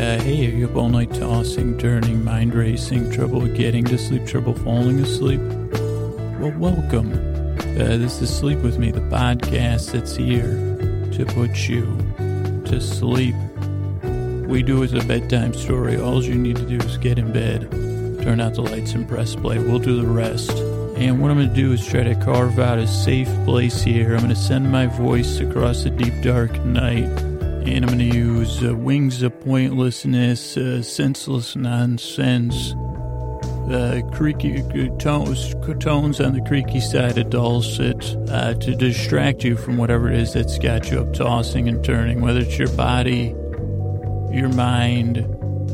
Uh, hey, are you up all night tossing, turning, mind racing, trouble getting to sleep, trouble falling asleep? Well, welcome. Uh, this is Sleep With Me, the podcast that's here to put you to sleep. We do as a bedtime story. All you need to do is get in bed, turn out the lights, and press play. We'll do the rest. And what I'm going to do is try to carve out a safe place here. I'm going to send my voice across the deep, dark night and I'm going to use uh, wings of pointlessness, uh, senseless nonsense, uh, creaky uh, tones, tones on the creaky side of dulcet uh, to distract you from whatever it is that's got you up tossing and turning, whether it's your body, your mind,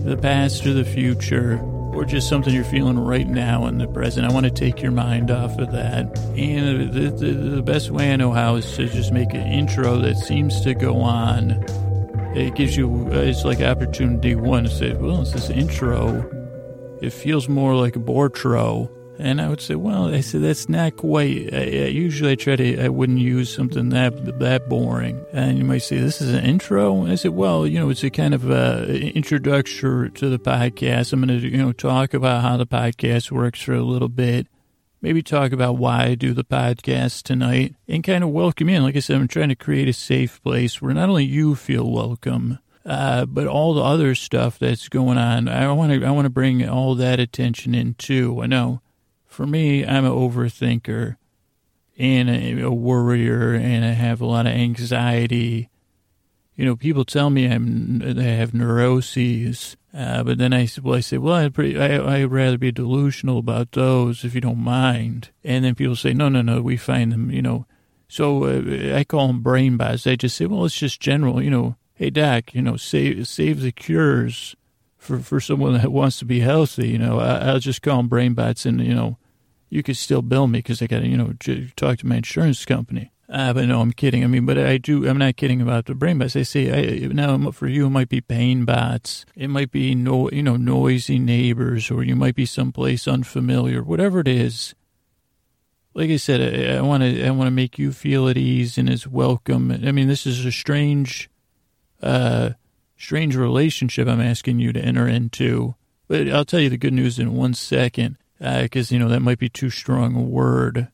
the past or the future, or just something you're feeling right now in the present. I want to take your mind off of that. And the, the, the best way I know how is to just make an intro that seems to go on. It gives you, uh, it's like opportunity one to say, well, it's this intro. It feels more like a Bortro. And I would say, well, I said, that's not quite, I, I, usually I try to, I wouldn't use something that, that boring. And you might say, this is an intro. And I said, well, you know, it's a kind of uh, introduction to the podcast. I'm going to, you know, talk about how the podcast works for a little bit. Maybe talk about why I do the podcast tonight and kind of welcome in. Like I said, I'm trying to create a safe place where not only you feel welcome, uh, but all the other stuff that's going on. I want to, I want to bring all that attention in too. I know for me, I'm an overthinker and a, a worrier, and I have a lot of anxiety. You know, people tell me I'm I have neuroses, uh, but then I well I say well I'd pretty I I'd rather be delusional about those if you don't mind. And then people say no no no we find them you know. So uh, I call them brain bots. I just say well it's just general you know. Hey doc, you know save save the cures for for someone that wants to be healthy. You know I, I'll just call them brain bots and you know you could still bill me because I got to, you know, talk to my insurance company. Uh, but no, I'm kidding. I mean, but I do, I'm not kidding about the brain bots. I say, I, now for you, it might be pain bots. It might be, no, you know, noisy neighbors, or you might be someplace unfamiliar, whatever it is. Like I said, I want to, I want to make you feel at ease and as welcome. I mean, this is a strange, uh, strange relationship I'm asking you to enter into. But I'll tell you the good news in one second because uh, you know that might be too strong a word.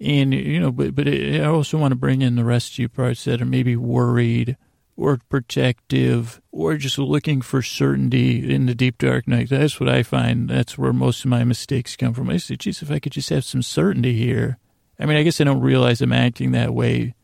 And you know, but but it, I also want to bring in the rest of you parts that are maybe worried or protective or just looking for certainty in the deep dark night. That's what I find. That's where most of my mistakes come from. I say, geez, if I could just have some certainty here. I mean, I guess I don't realize I'm acting that way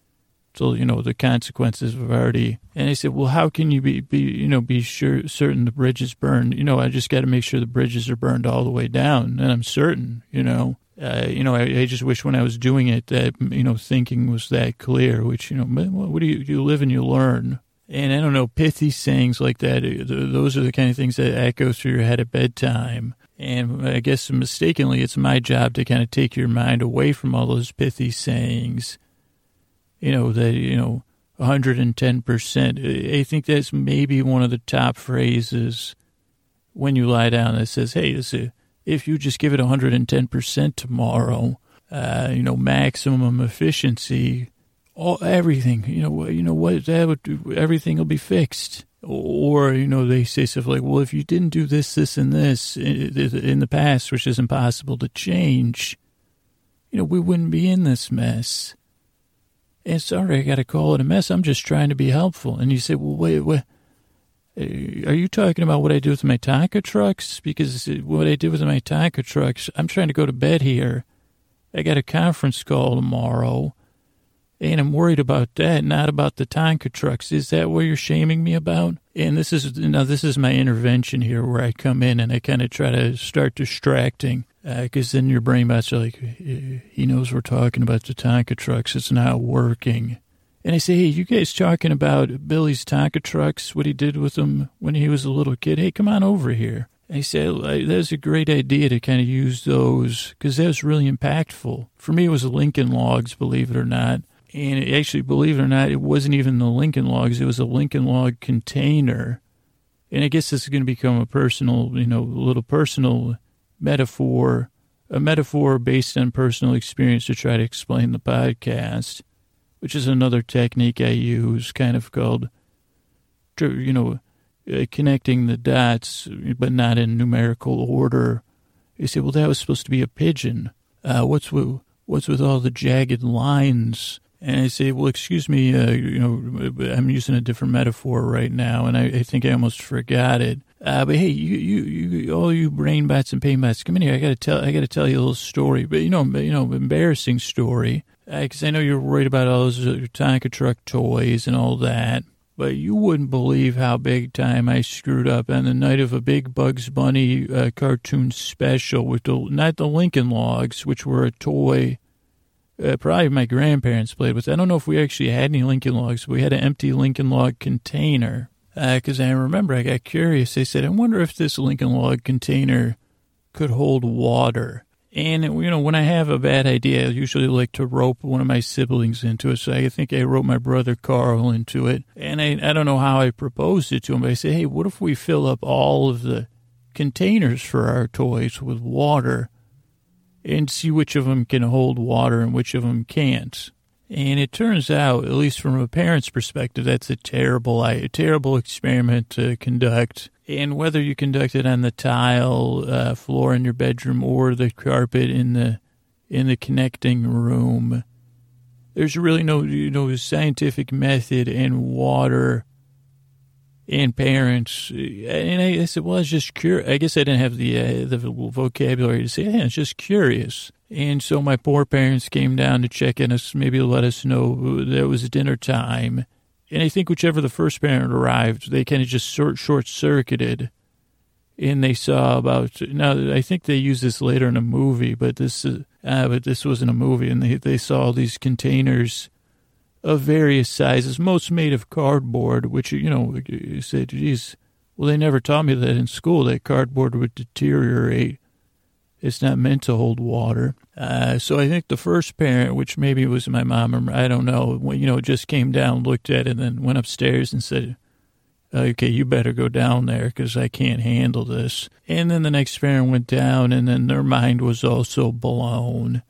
till you know the consequences have already. And I said, well, how can you be, be you know be sure certain the bridge is burned? You know, I just got to make sure the bridges are burned all the way down, and I'm certain. You know, uh, you know, I, I, just wish when I was doing it that you know thinking was that clear. Which you know, what do you you live and you learn. And I don't know, pithy sayings like that, uh, those are the kind of things that echo through your head at bedtime. And I guess mistakenly, it's my job to kind of take your mind away from all those pithy sayings you know, that, you know, 110%. I think that's maybe one of the top phrases when you lie down that says, hey, this is, if you just give it 110% tomorrow, uh, you know, maximum efficiency, all everything, you know, you know what, that would everything will be fixed. Or, you know, they say stuff like, well, if you didn't do this, this, and this in the past, which is impossible to change, you know, we wouldn't be in this mess. And sorry, I got to call it a mess. I'm just trying to be helpful. And you say, well, wait, wait. Uh, are you talking about what I do with my Tonka trucks? Because what I did with my Tonka trucks, I'm trying to go to bed here. I got a conference call tomorrow, and I'm worried about that, not about the Tonka trucks. Is that what you're shaming me about? And this is now this is my intervention here, where I come in and I kind of try to start distracting because then your brain bots like, he knows we're talking about the Tonka trucks. It's not working. And I say, hey, you guys talking about Billy's Tonka trucks, what he did with them when he was a little kid? Hey, come on over here. I said, that's a great idea to kind of use those because that was really impactful. For me, it was Lincoln Logs, believe it or not. And it actually, believe it or not, it wasn't even the Lincoln Logs. It was a Lincoln Log container. And I guess this is going to become a personal, you know, a little personal metaphor, a metaphor based on personal experience to try to explain the podcast, which is another technique I use, kind of called, you know, uh, connecting the dots, but not in numerical order. He said, well, that was supposed to be a pigeon. Uh, what's with, what's with all the jagged lines? And I say, well, excuse me, uh, you know, I'm using a different metaphor right now, and I, I think I almost forgot it. Uh, but hey, you, you, you, all you brain bats and pain bats, come in here. I gotta tell, I gotta tell you a little story, but you know, you know, embarrassing story, because uh, I know you're worried about all those uh, Tonka truck toys and all that. But you wouldn't believe how big time I screwed up on the night of a big Bugs Bunny uh, cartoon special with the not the Lincoln Logs, which were a toy. Uh, probably my grandparents played with. I don't know if we actually had any Lincoln Logs. But we had an empty Lincoln Log container because uh, I remember I got curious. They said, "I wonder if this Lincoln Log container could hold water." And, you know, when I have a bad idea, I usually like to rope one of my siblings into it. So I think I roped my brother Carl into it. And I, I don't know how I proposed it to him, but I said, hey, what if we fill up all of the containers for our toys with water and see which of them can hold water and which of them can't? And it turns out, at least from a parent's perspective, that's a terrible, a terrible experiment to conduct and whether you conduct it on the tile uh, floor in your bedroom or the carpet in the in the connecting room, there's really no you know scientific method and water and parents. And I, I, said, well, I was just curious. I guess I didn't have the uh, the vocabulary to say, yeah, I was just curious. And so my poor parents came down to check in us, maybe let us know that it was dinner time. And I think whichever the first parent arrived, they kind of just short short circuited, and they saw about. Now I think they used this later in a movie, but this uh, but this wasn't a movie, and they they saw these containers of various sizes, most made of cardboard, which you know you say, geez, well they never taught me that in school that cardboard would deteriorate. It's not meant to hold water. Uh, so I think the first parent, which maybe was my mom or I don't know, you know, just came down, looked at it, and then went upstairs and said, okay, you better go down there because I can't handle this. And then the next parent went down, and then their mind was also blown.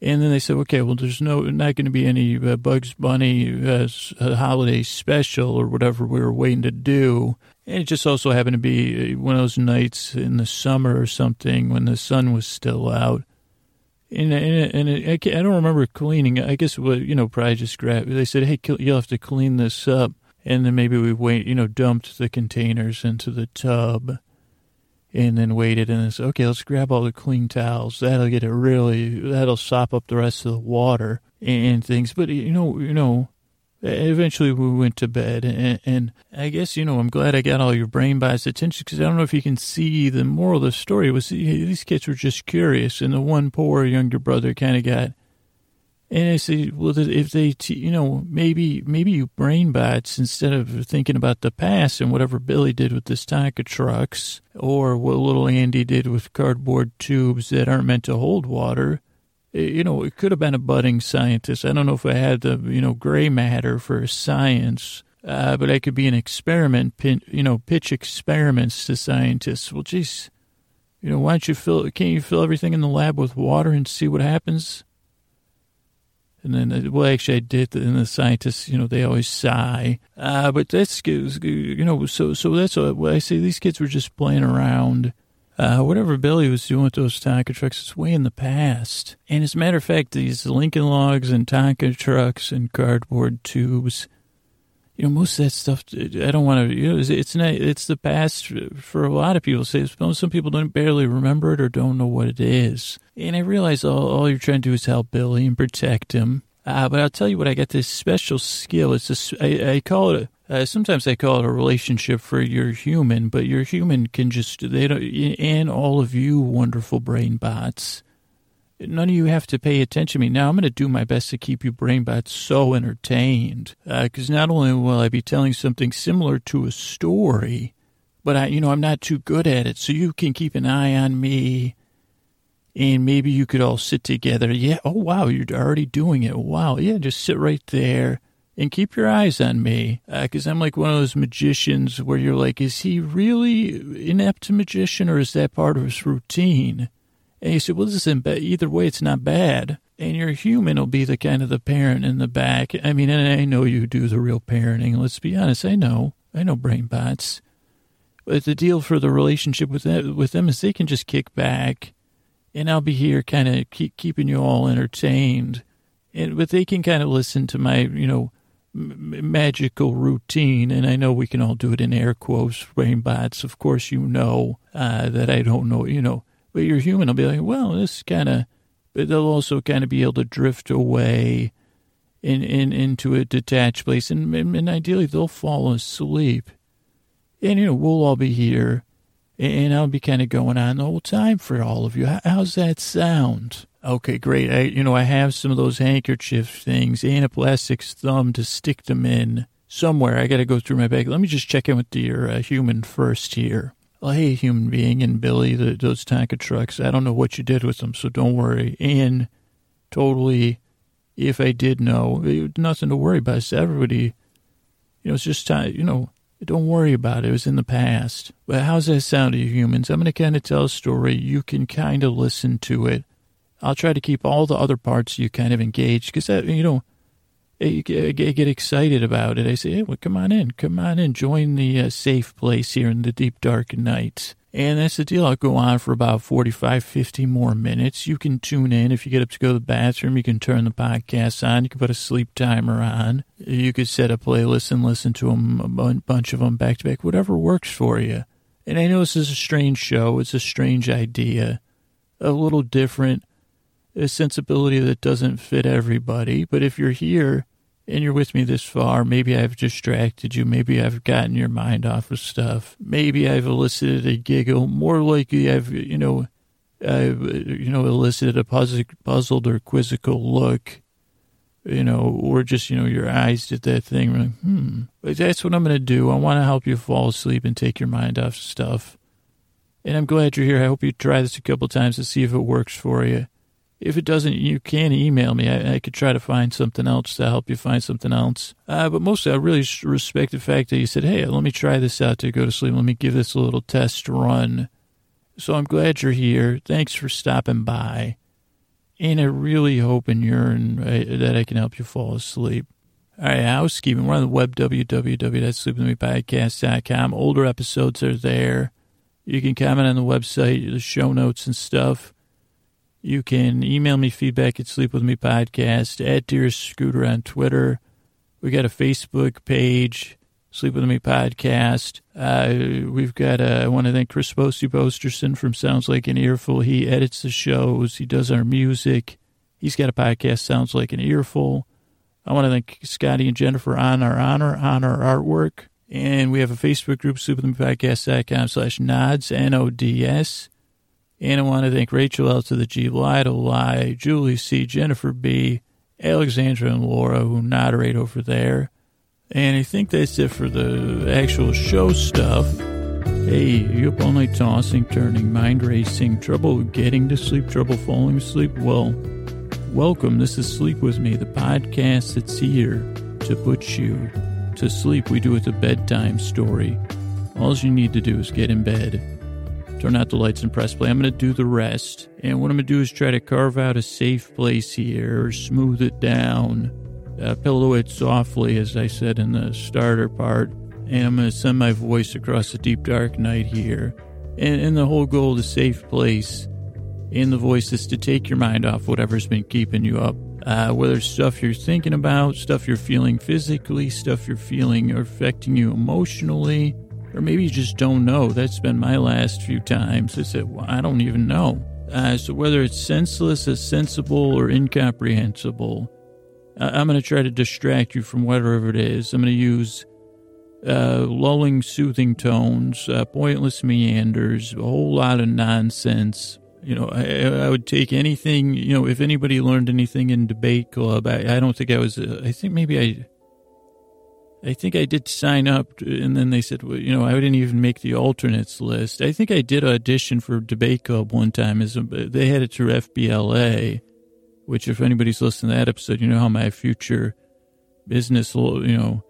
And then they said, okay, well, there's no not going to be any uh, Bugs Bunny uh, holiday special or whatever we were waiting to do. And it just also happened to be uh, one of those nights in the summer or something when the sun was still out. And, and, and it, I don't remember cleaning. I guess, you know, probably just grab. They said, hey, you'll have to clean this up. And then maybe we wait, you know, dumped the containers into the tub and then waited and said, okay, let's grab all the clean towels. That'll get it really, that'll sop up the rest of the water and things. But, you know, you know, eventually we went to bed and, and, i guess you know i'm glad i got all your brain bias attention because i don't know if you can see the moral of the story. Was these kids were just curious and the one poor younger brother kind of got and i said well if they you know maybe maybe you brain bites instead of thinking about the past and whatever billy did with the of trucks or what little andy did with cardboard tubes that aren't meant to hold water you know, it could have been a budding scientist. I don't know if I had the, you know, gray matter for science, uh, but I could be an experiment, pin, you know, pitch experiments to scientists. Well, geez, you know, why don't you fill, can't you fill everything in the lab with water and see what happens? And then, uh, well, actually, I did. And the scientists, you know, they always sigh. Uh, but that's, you know, so so that's what I say. These kids were just playing around uh, whatever Billy was doing with those Tonka trucks is way in the past. And as a matter of fact, these Lincoln logs and Tonka trucks and cardboard tubes, you know, most of that stuff, I don't want to, you know, it's not, it's the past for a lot of people. Some people don't barely remember it or don't know what it is. And I realize all, all you're trying to do is help Billy and protect him. Uh, but I'll tell you what, I got this special skill. It's a, I, I call it a, uh, sometimes I call it a relationship for your human, but your human can just they don't. And all of you wonderful brain bots, none of you have to pay attention to me. Now I'm going to do my best to keep you brain bots so entertained, because uh, not only will I be telling something similar to a story, but I, you know, I'm not too good at it. So you can keep an eye on me, and maybe you could all sit together. Yeah. Oh wow, you're already doing it. Wow. Yeah. Just sit right there and keep your eyes on me because uh, I'm like one of those magicians where you're like, is he really inept magician or is that part of his routine? And you said, well, this isn't bad. Either way, it's not bad. And your human will be the kind of the parent in the back. I mean, and I know you do the real parenting. Let's be honest. I know. I know brain bots. But the deal for the relationship with them, with them is they can just kick back, and I'll be here, kind of keep keeping you all entertained, and but they can kind of listen to my, you know, m- magical routine, and I know we can all do it in air quotes, rainbots. Of course, you know uh, that I don't know, you know, but you're human. I'll be like, well, this kind of, but they'll also kind of be able to drift away in, in into a detached place, and, and ideally they'll fall asleep, and you know we'll all be here, and I'll be kind of going on the whole time for all of you. How's that sound? Okay, great. I, you know, I have some of those handkerchief things and a plastic thumb to stick them in somewhere. I got to go through my bag. Let me just check in with your uh, human first here. Well, hey, human being and Billy, the, those Tonka trucks. I don't know what you did with them, so don't worry. And totally, if I did know, nothing to worry about. Everybody, you know, it's just time, you know, don't worry about it. It was in the past. But how's that sound to you humans? I'm going to kind of tell a story. You can kind of listen to it I'll try to keep all the other parts you kind of engaged because, you know, I get excited about it. I say, hey, well, come on in, come on in, join the uh, safe place here in the deep, dark night. And that's the deal. I'll go on for about 45, 50 more minutes. You can tune in. If you get up to go to the bathroom, you can turn the podcast on. You can put a sleep timer on. You could set a playlist and listen to them, a bunch of them back to back, whatever works for you. And I know this is a strange show. It's a strange idea, a little different a sensibility that doesn't fit everybody. But if you're here and you're with me this far, maybe I've distracted you. Maybe I've gotten your mind off of stuff. Maybe I've elicited a giggle. More likely, I've, you know, I've, you know, elicited a puzzled or quizzical look, you know, or just, you know, your eyes did that thing. Like, hmm. That's what I'm going to do. I want to help you fall asleep and take your mind off stuff. And I'm glad you're here. I hope you try this a couple times to see if it works for you. If it doesn't, you can email me. I, I, could try to find something else to help you find something else. Uh, but mostly, I really respect the fact that you said, hey, let me try this out to go to sleep. Let me give this a little test run. So I'm glad you're here. Thanks for stopping by. And I really hope and yearn that I can help you fall asleep. All right, housekeeping. We're on the web, www.sleepwithmepodcast.com. Older episodes are there. You can comment on the website, the show notes and stuff. You can email me feedback at Sleep With Me Podcast, at Dear Scooter on Twitter. We got a Facebook page, Sleep With Me Podcast. Uh, we've got, uh, I want to thank Chris Posty Posterson from Sounds Like an Earful. He edits the shows, he does our music. He's got a podcast, Sounds Like an Earful. I want to thank Scotty and Jennifer on our honor, on our artwork. And we have a Facebook group, sleepwithmepodcast.com slash nods, N-O-D-S. And I want to thank Rachel L to the G, Lida Y, Julie C, Jennifer B, Alexandra and Laura who moderate over there. And I think that's it for the actual show stuff. Hey, you up all night tossing, turning, mind racing, trouble getting to sleep, trouble falling asleep? Well, welcome. This is Sleep With Me, the podcast that's here to put you to sleep. We do it a bedtime story. All you need to do is get in bed turn out the lights and press play. I'm going to do the rest. And what I'm going to do is try to carve out a safe place here, smooth it down, uh, pillow it softly, as I said in the starter part. And I'm going to send my voice across the deep, dark night here. And, and the whole goal is safe place in the voice is to take your mind off whatever's been keeping you up. Uh, whether it's stuff you're thinking about, stuff you're feeling physically, stuff you're feeling or affecting you emotionally, or maybe you just don't know. That's been my last few times. I said, well, I don't even know. Uh, so whether it's senseless, sensible, or incomprehensible, I'm going to try to distract you from whatever it is. I'm going to use uh, lulling, soothing tones, uh, pointless meanders, a whole lot of nonsense. You know, I, I, would take anything, you know, if anybody learned anything in debate club, I, I don't think I was, uh, I think maybe I I think I did sign up, and then they said, well, you know, I didn't even make the alternates list. I think I did audition for Debate Club one time. As they had it through FBLA, which, if anybody's listening to that episode, you know how my future business, you know,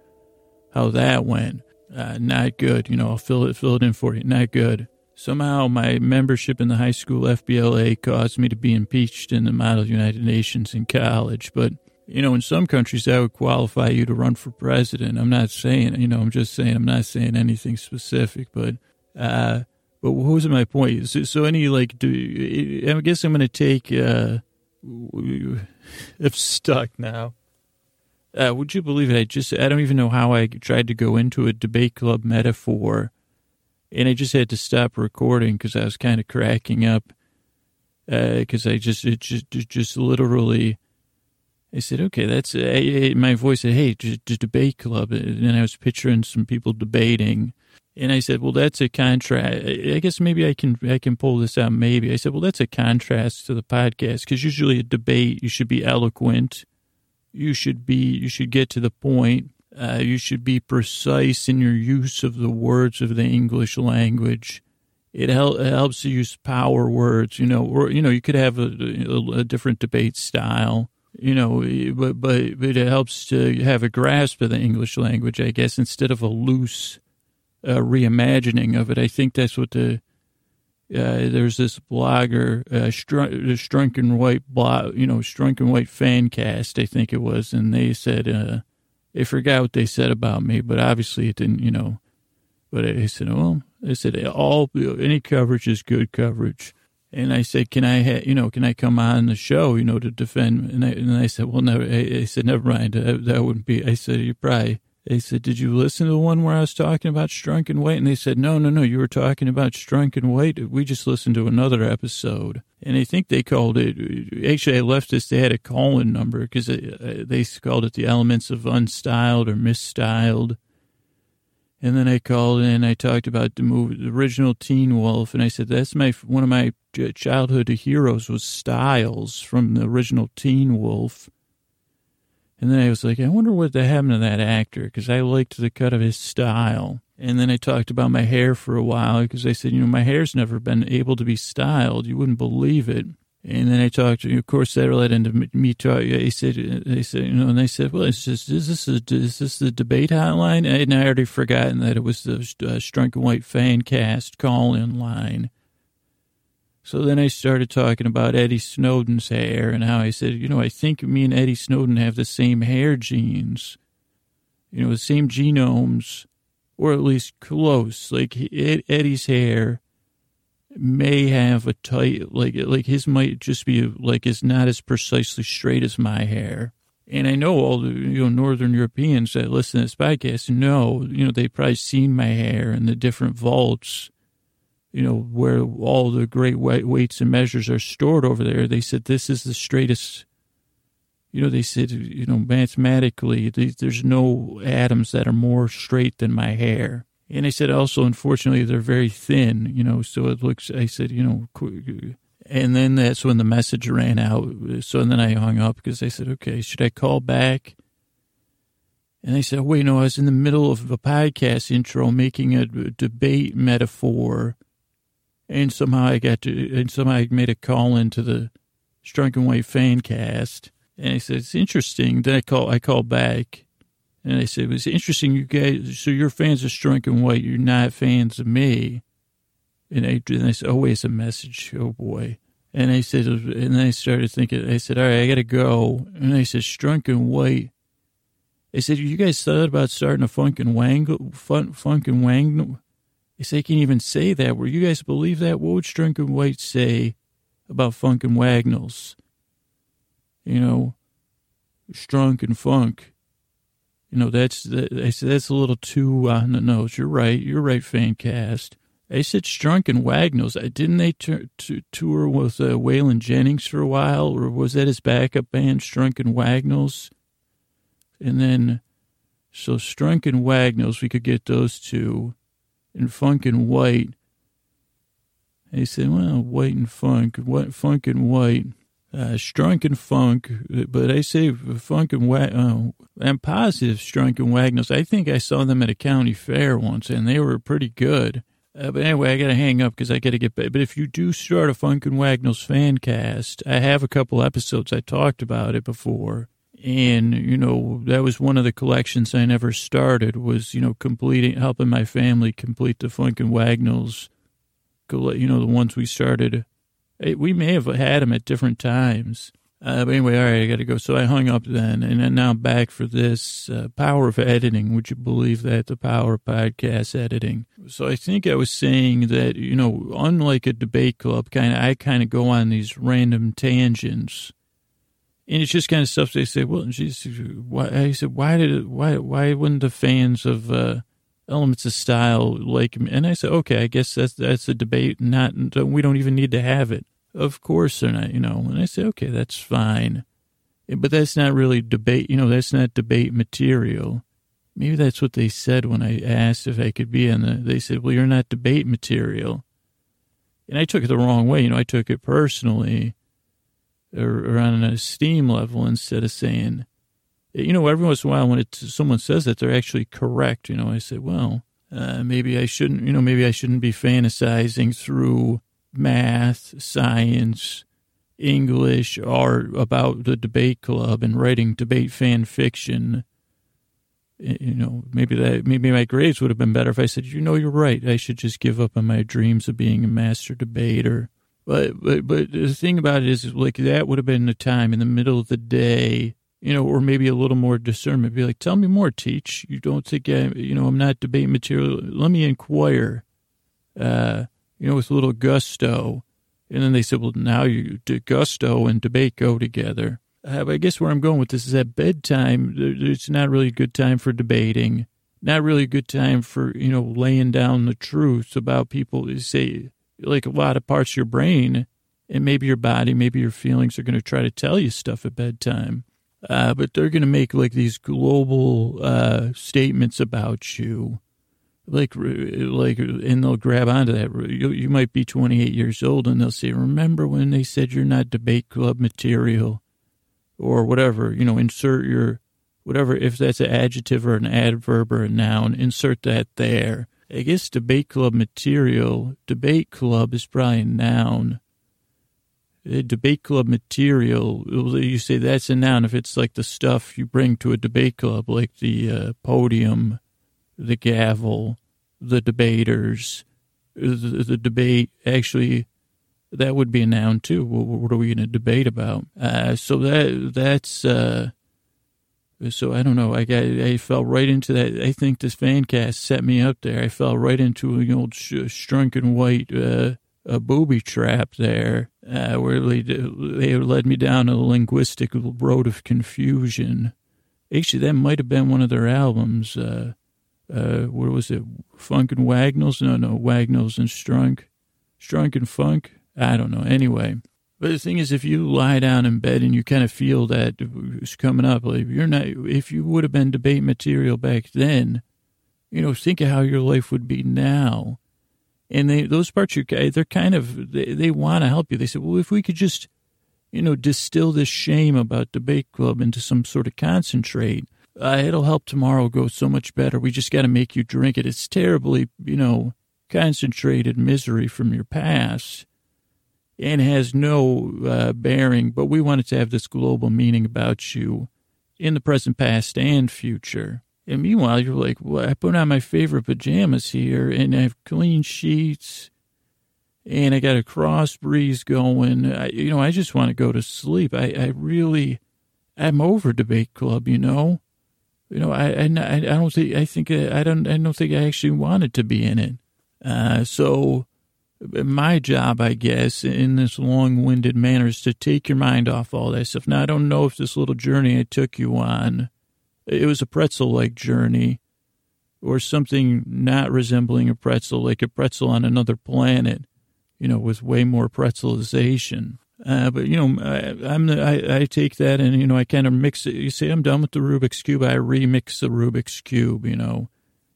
how that went. Uh, not good. You know, I'll fill it, fill it in for you. Not good. Somehow my membership in the high school FBLA caused me to be impeached in the Model United Nations in college, but you know, in some countries that would qualify you to run for president. I'm not saying, you know, I'm just saying, I'm not saying anything specific, but Uh, but what was my point? So, so any like, do I guess I'm going to take. Uh, I'm stuck now. Uh, would you believe it? I just I don't even know how I tried to go into a debate club metaphor, and I just had to stop recording because I was kind of cracking up. Because uh, I just it just just literally, I said, okay, that's uh, my voice said, hey, just, just debate club, and I was picturing some people debating and I said, well, that's a contrast. I guess maybe I can I can pull this out. Maybe I said, well, that's a contrast to the podcast because usually a debate you should be eloquent, you should be you should get to the point, uh, you should be precise in your use of the words of the English language. It, hel- it helps you use power words, you know, or you know you could have a, a, a different debate style you know, but, but but it helps to have a grasp of the English language, I guess, instead of a loose uh, reimagining of it. I think that's what the uh, there's this blogger, uh, Strunk, White blog, you know, Strunk and White fan cast, I think it was, and they said uh, they forgot what they said about me, but obviously it didn't, you know. But I said, well, I said all any coverage is good coverage. And I said, can I, ha- you know, can I come on the show, you know, to defend? And I, and I said, well, no, I, I said, never mind. That, that wouldn't be, I said, you probably, they said, Did you listen to the one where I was talking about Strunk and White? And they said, No, no, no, you were talking about Strunk and White. We just listened to another episode. And I think they called it, actually, I left this, they had a call in number because uh, they called it the elements of unstyled or misstyled. And then I called in, I talked about the movie, the original Teen Wolf, and I said, That's my, one of my uh, childhood heroes was Stiles from the original Teen Wolf. And then I was like, I wonder what happened to that actor because I liked the cut of his style. And then I talked about my hair for a while because I said, you know, my hair's never been able to be styled. You wouldn't believe it. And then I talked to, of course, that led into me talking. They said, they said, you know, and they said, well, it's just, is this, a, is this the debate hotline? And I already forgotten that it was the uh, Strunk and White fan cast call in line. So then I started talking about Eddie Snowden's hair and how I said, you know, I think me and Eddie Snowden have the same hair genes, you know, the same genomes, or at least close. Like Eddie's hair may have a tight, like like his might just be like it's not as precisely straight as my hair. And I know all the you know Northern Europeans that listen to this podcast know, you know, they've probably seen my hair in the different vaults you know, where all the great weights and measures are stored over there. They said this is the straightest. You know, they said, you know, mathematically, there's no atoms that are more straight than my hair. And I said, also, unfortunately, they're very thin, you know, so it looks, I said, you know, and then that's when the message ran out. So then I hung up because I said, okay, should I call back? And they said, wait, no, I was in the middle of a podcast intro making a debate metaphor and somehow I got to, and somehow I made a call into the Strunk and White fan cast. And I said, it's interesting. Then I call, I called back and I said, it's interesting. You guys, so you're fans of Strunk and White. You're not fans of me. And I, and I said, oh, wait, it's a message. Oh boy. And I said, and I started thinking, I said, all right, I got to go. And I said, Strunk and White. I said, you guys thought about starting a funk and wangle, fun, funk and wangle, they can't even say that. Were you guys believe that? What would Strunk and White say about Funk and Wagnalls? You know, Strunk and Funk. You know, that's, that, I said, that's a little too on the nose. You're right. You're right, fan cast. I said Strunk and Wagnalls. Didn't they t- t- tour with uh, Waylon Jennings for a while? Or was that his backup band, Strunk and Wagnalls? And then, so Strunk and Wagnalls, we could get those two and funk and white. He said, well, white and funk, what funk and white, uh, strunk and funk, but I say funk and white, uh, I'm positive strunk and Wagnalls. I think I saw them at a county fair once and they were pretty good. Uh, but anyway, I got to hang up because I got to get back. But if you do start a Funk and Wagnalls fan cast, I have a couple episodes. I talked about it before and you know that was one of the collections I never started was you know completing helping my family complete the Funk and Wagnalls, you know the ones we started. We may have had them at different times. Uh, but anyway, all right, I got to go. So I hung up then, and now I'm back for this uh, power of editing. Would you believe that? The power of podcast editing. so I think I was saying that, you know, unlike a debate club, kind of, I kind of go on these random tangents. And it's just kind of stuff they say, well, geez, why, I said, why did it, why, why wouldn't the fans of, uh, elements of style like me? And I said, okay, I guess that's, that's a debate. Not, we don't even need to have it. Of course they're not, you know. And I say, okay, that's fine. But that's not really debate, you know, that's not debate material. Maybe that's what they said when I asked if I could be in the. They said, "Well, you're not debate material," and I took it the wrong way. You know, I took it personally, or, or on an esteem level, instead of saying, you know, every once in a while when it someone says that they're actually correct. You know, I say, well, uh, maybe I shouldn't. You know, maybe I shouldn't be fantasizing through math, science, English, art about the debate club and writing debate fan fiction you know, maybe that maybe my grades would have been better if I said, you know, you're right. I should just give up on my dreams of being a master debater. But but but the thing about it is, like that would have been the time in the middle of the day, you know, or maybe a little more discernment. Be like, tell me more, teach. You don't think I, you know, I'm not debate material. Let me inquire. Uh, you know, with a little gusto. And then they said, well, now you gusto and debate go together. Uh, I guess where I'm going with this is at bedtime, it's not really a good time for debating, not really a good time for, you know, laying down the truth about people. You say, like a lot of parts of your brain and maybe your body, maybe your feelings are going to try to tell you stuff at bedtime. Uh, but they're going to make like these global uh, statements about you. Like, like, and they'll grab onto that. You, you might be 28 years old and they'll say, Remember when they said you're not debate club material? or whatever, you know, insert your whatever, if that's an adjective or an adverb or a noun, insert that there. I guess debate club material, debate club is probably a noun. A debate club material, you say that's a noun if it's like the stuff you bring to a debate club, like the uh, podium, the gavel, the debaters, the, the debate actually that would be a noun too. What are we going to debate about? Uh, so that that's uh, so I don't know. I got I fell right into that. I think this fan cast set me up there. I fell right into an old sh- Strunk and White uh, a booby trap there, uh, where they they led me down a linguistic road of confusion. Actually, that might have been one of their albums. Uh, uh, what was it? Funk and Wagnalls? No, no, Wagnalls and Strunk, Strunk and Funk. I don't know. Anyway, but the thing is, if you lie down in bed and you kind of feel that it's coming up, like you're not, if you would have been debate material back then, you know, think of how your life would be now. And they, those parts, you, they're kind of, they, they want to help you. They said, well, if we could just, you know, distill this shame about debate club into some sort of concentrate, uh, it'll help tomorrow go so much better. We just got to make you drink it. It's terribly, you know, concentrated misery from your past and has no uh, bearing, but we wanted to have this global meaning about you in the present, past, and future. And meanwhile, you're like, well, I put on my favorite pajamas here, and I have clean sheets, and I got a cross breeze going. I, you know, I just want to go to sleep. I, I really, I'm over debate club. You know, you know, I, I, I don't think, I think, I don't, I don't think I actually wanted to be in it. Uh, so my job, I guess, in this long winded manner is to take your mind off all that stuff. Now, I don't know if this little journey I took you on, it was a pretzel like journey or something not resembling a pretzel, like a pretzel on another planet, you know, with way more pretzelization. Uh, but you know, I, am the, I, I take that and you know I kind of mix it. You say I'm done with the Rubik's cube, I remix the Rubik's cube. You know,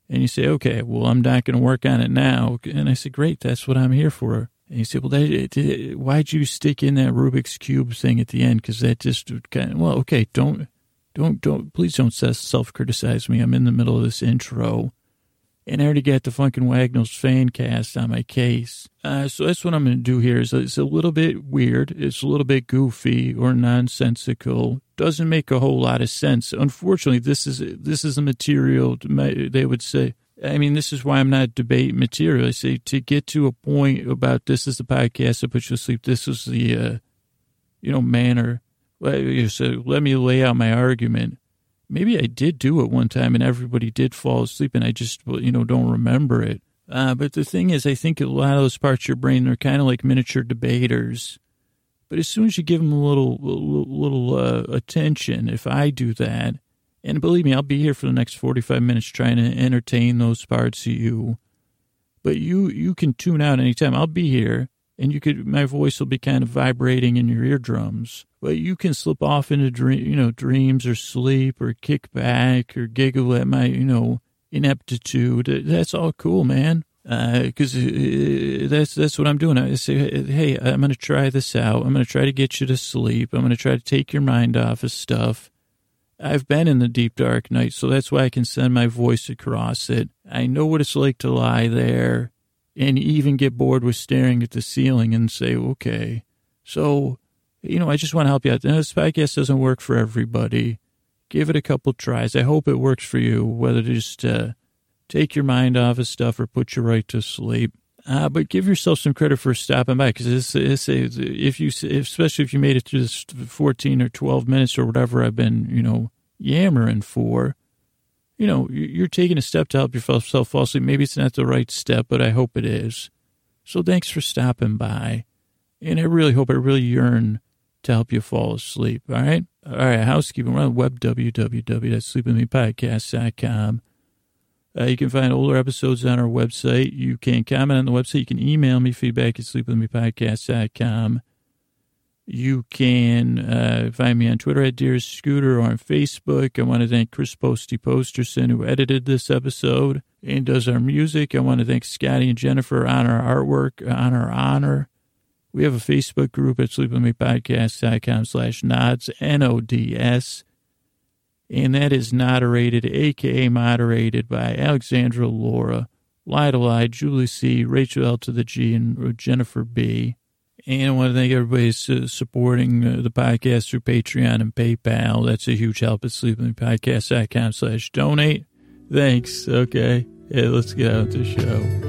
and you say, okay, well, I'm not going to work on it now. And I said, great, that's what I'm here for. And you say, well, that, why'd you stick in that Rubik's Cube thing at the end? Because that just kind of, well, okay, don't, don't, don't, please don't self criticize me. I'm in the middle of this intro. And I already got the Funk and Wagnalls fan cast on my case. Uh, so that's what I'm going to do here. Is it's a little bit weird. It's a little bit goofy or nonsensical doesn't make a whole lot of sense. Unfortunately, this is this is a material they would say. I mean, this is why I'm not debate material. I say to get to a point about this is the podcast that puts you to sleep. This is the, uh, you know, manner. So let me lay out my argument. Maybe I did do it one time and everybody did fall asleep and I just, you know, don't remember it. Uh, but the thing is, I think a lot of those parts of your brain are kind of like miniature debaters. But as soon as you give them a little, little, uh, attention, if I do that, and believe me, I'll be here for the next 45 minutes trying to entertain those parts of you. But you, you can tune out anytime. I'll be here and you could, my voice will be kind of vibrating in your eardrums, but you can slip off into dream, you know, dreams or sleep or kick back or giggle at my, you know, ineptitude. That's all cool, man. Because uh, uh, that's that's what I'm doing. I say, hey, I'm going to try this out. I'm going to try to get you to sleep. I'm going to try to take your mind off of stuff. I've been in the deep dark night, so that's why I can send my voice across it. I know what it's like to lie there and even get bored with staring at the ceiling and say, okay. So, you know, I just want to help you out. Now, this podcast doesn't work for everybody. Give it a couple tries. I hope it works for you, whether to just uh, take your mind off of stuff or put you right to sleep. Uh, but give yourself some credit for stopping by because if you, especially if you made it through this 14 or 12 minutes or whatever I've been, you know, yammering for, you know, you're taking a step to help yourself fall asleep. Maybe it's not the right step, but I hope it is. So thanks for stopping by. And I really hope, I really yearn to help you fall asleep. All right. All right. Housekeeping. We're on web, www.sleepwithmepodcast.com. Uh, you can find older episodes on our website. You can comment on the website. You can email me feedback at sleepwithmepodcast.com. You can uh, find me on Twitter at Dear Scooter or on Facebook. I want to thank Chris Posty Posterson, who edited this episode and does our music. I want to thank Scotty and Jennifer on our artwork, on our honor. We have a Facebook group at sleepwithmepodcast.com slash nods, N-O-D-S. And that is moderated, a.k.a. moderated by Alexandra Laura, Lyda Julie C., Rachel L. to the G, and Jennifer B. And I want to thank everybody supporting uh, the podcast through Patreon and PayPal. That's a huge help at sleepingpodcast.com slash donate. Thanks. Okay. Yeah, let's get out the show.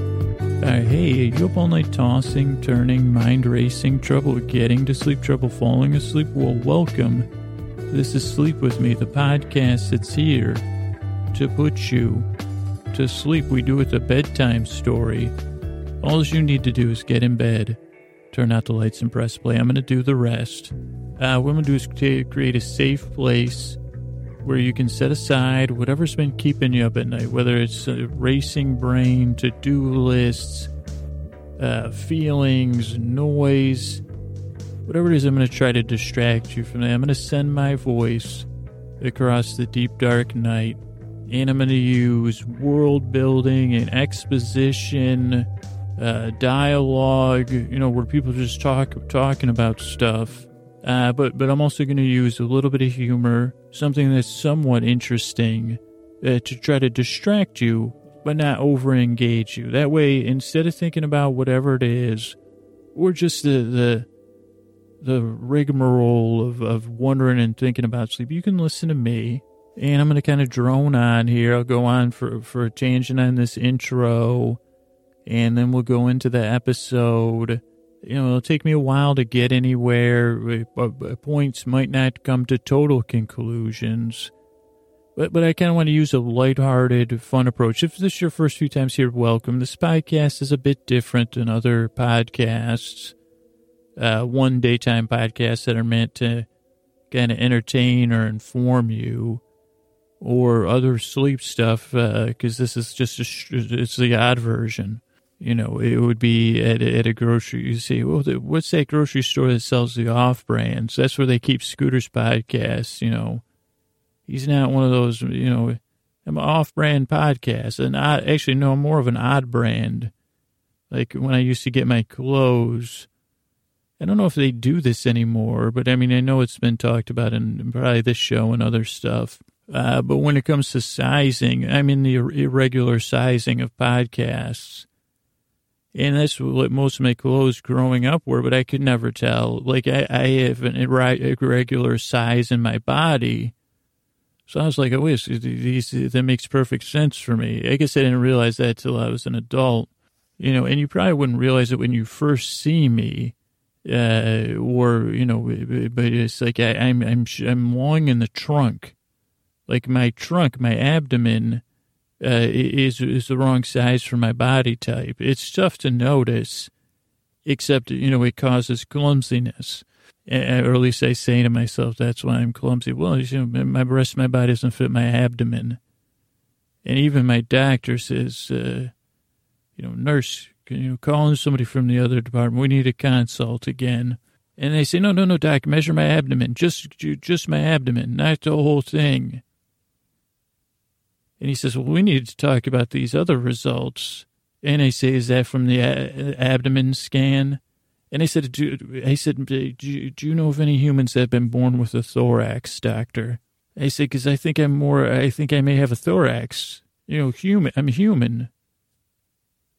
Right. Hey, you up all night tossing, turning, mind racing, trouble getting to sleep, trouble falling asleep? Well, welcome. This is Sleep With Me, the podcast that's here to put you to sleep. We do it a bedtime story. All you need to do is get in bed turn out the lights and press play. I'm going to do the rest. Uh, what I'm going to do is create a safe place where you can set aside whatever's been keeping you up at night, whether it's a racing brain, to do lists, uh, feelings, noise, whatever it is, I'm going to try to distract you from that. I'm going to send my voice across the deep, dark night, and I'm going to use world building and exposition uh, dialogue, you know, where people just talk talking about stuff. Uh, but but I'm also going to use a little bit of humor, something that's somewhat interesting, uh, to try to distract you, but not over engage you. That way, instead of thinking about whatever it is, or just the the the rigmarole of, of wondering and thinking about sleep, you can listen to me. And I'm going to kind of drone on here. I'll go on for, for a tangent on this intro and then we'll go into the episode. You know, it'll take me a while to get anywhere. Points might not come to total conclusions. But, but I kind of want to use a lighthearted, fun approach. If this is your first few times here, welcome. This podcast is a bit different than other podcasts, uh, one daytime podcasts that are meant to kind of entertain or inform you or other sleep stuff, because uh, this is just a, it's the odd version. You know, it would be at, at a grocery. You say, well, what's that grocery store that sells the off brands? That's where they keep Scooter's podcast. You know, he's not one of those, you know, I'm an off brand podcast. And I actually, no, I'm more of an odd brand. Like when I used to get my clothes, I don't know if they do this anymore, but I mean, I know it's been talked about in probably this show and other stuff. Uh, but when it comes to sizing, I'm in the irregular sizing of podcasts. And that's what most of my clothes growing up were, but I could never tell. Like, I, I have an irregular size in my body. So I was like, oh, wait, that makes perfect sense for me. I guess I didn't realize that till I was an adult, you know, and you probably wouldn't realize it when you first see me, uh, or, you know, but it's like I, I'm, I'm, I'm long in the trunk. Like my trunk, my abdomen uh, is is the wrong size for my body type. It's tough to notice, except you know it causes clumsiness, or at least I say to myself that's why I'm clumsy. Well, you know, my rest of my body doesn't fit my abdomen, and even my doctor says, uh, you know, nurse, can you call in somebody from the other department? We need a consult again. And they say, no, no, no, doc, measure my abdomen, just just my abdomen, not the whole thing. And he says, well, we need to talk about these other results. And I say, is that from the abdomen scan? And I said, do, I said, do you, do you know of any humans that have been born with a thorax, doctor? I said, because I think I'm more, I think I may have a thorax. You know, human, I'm human.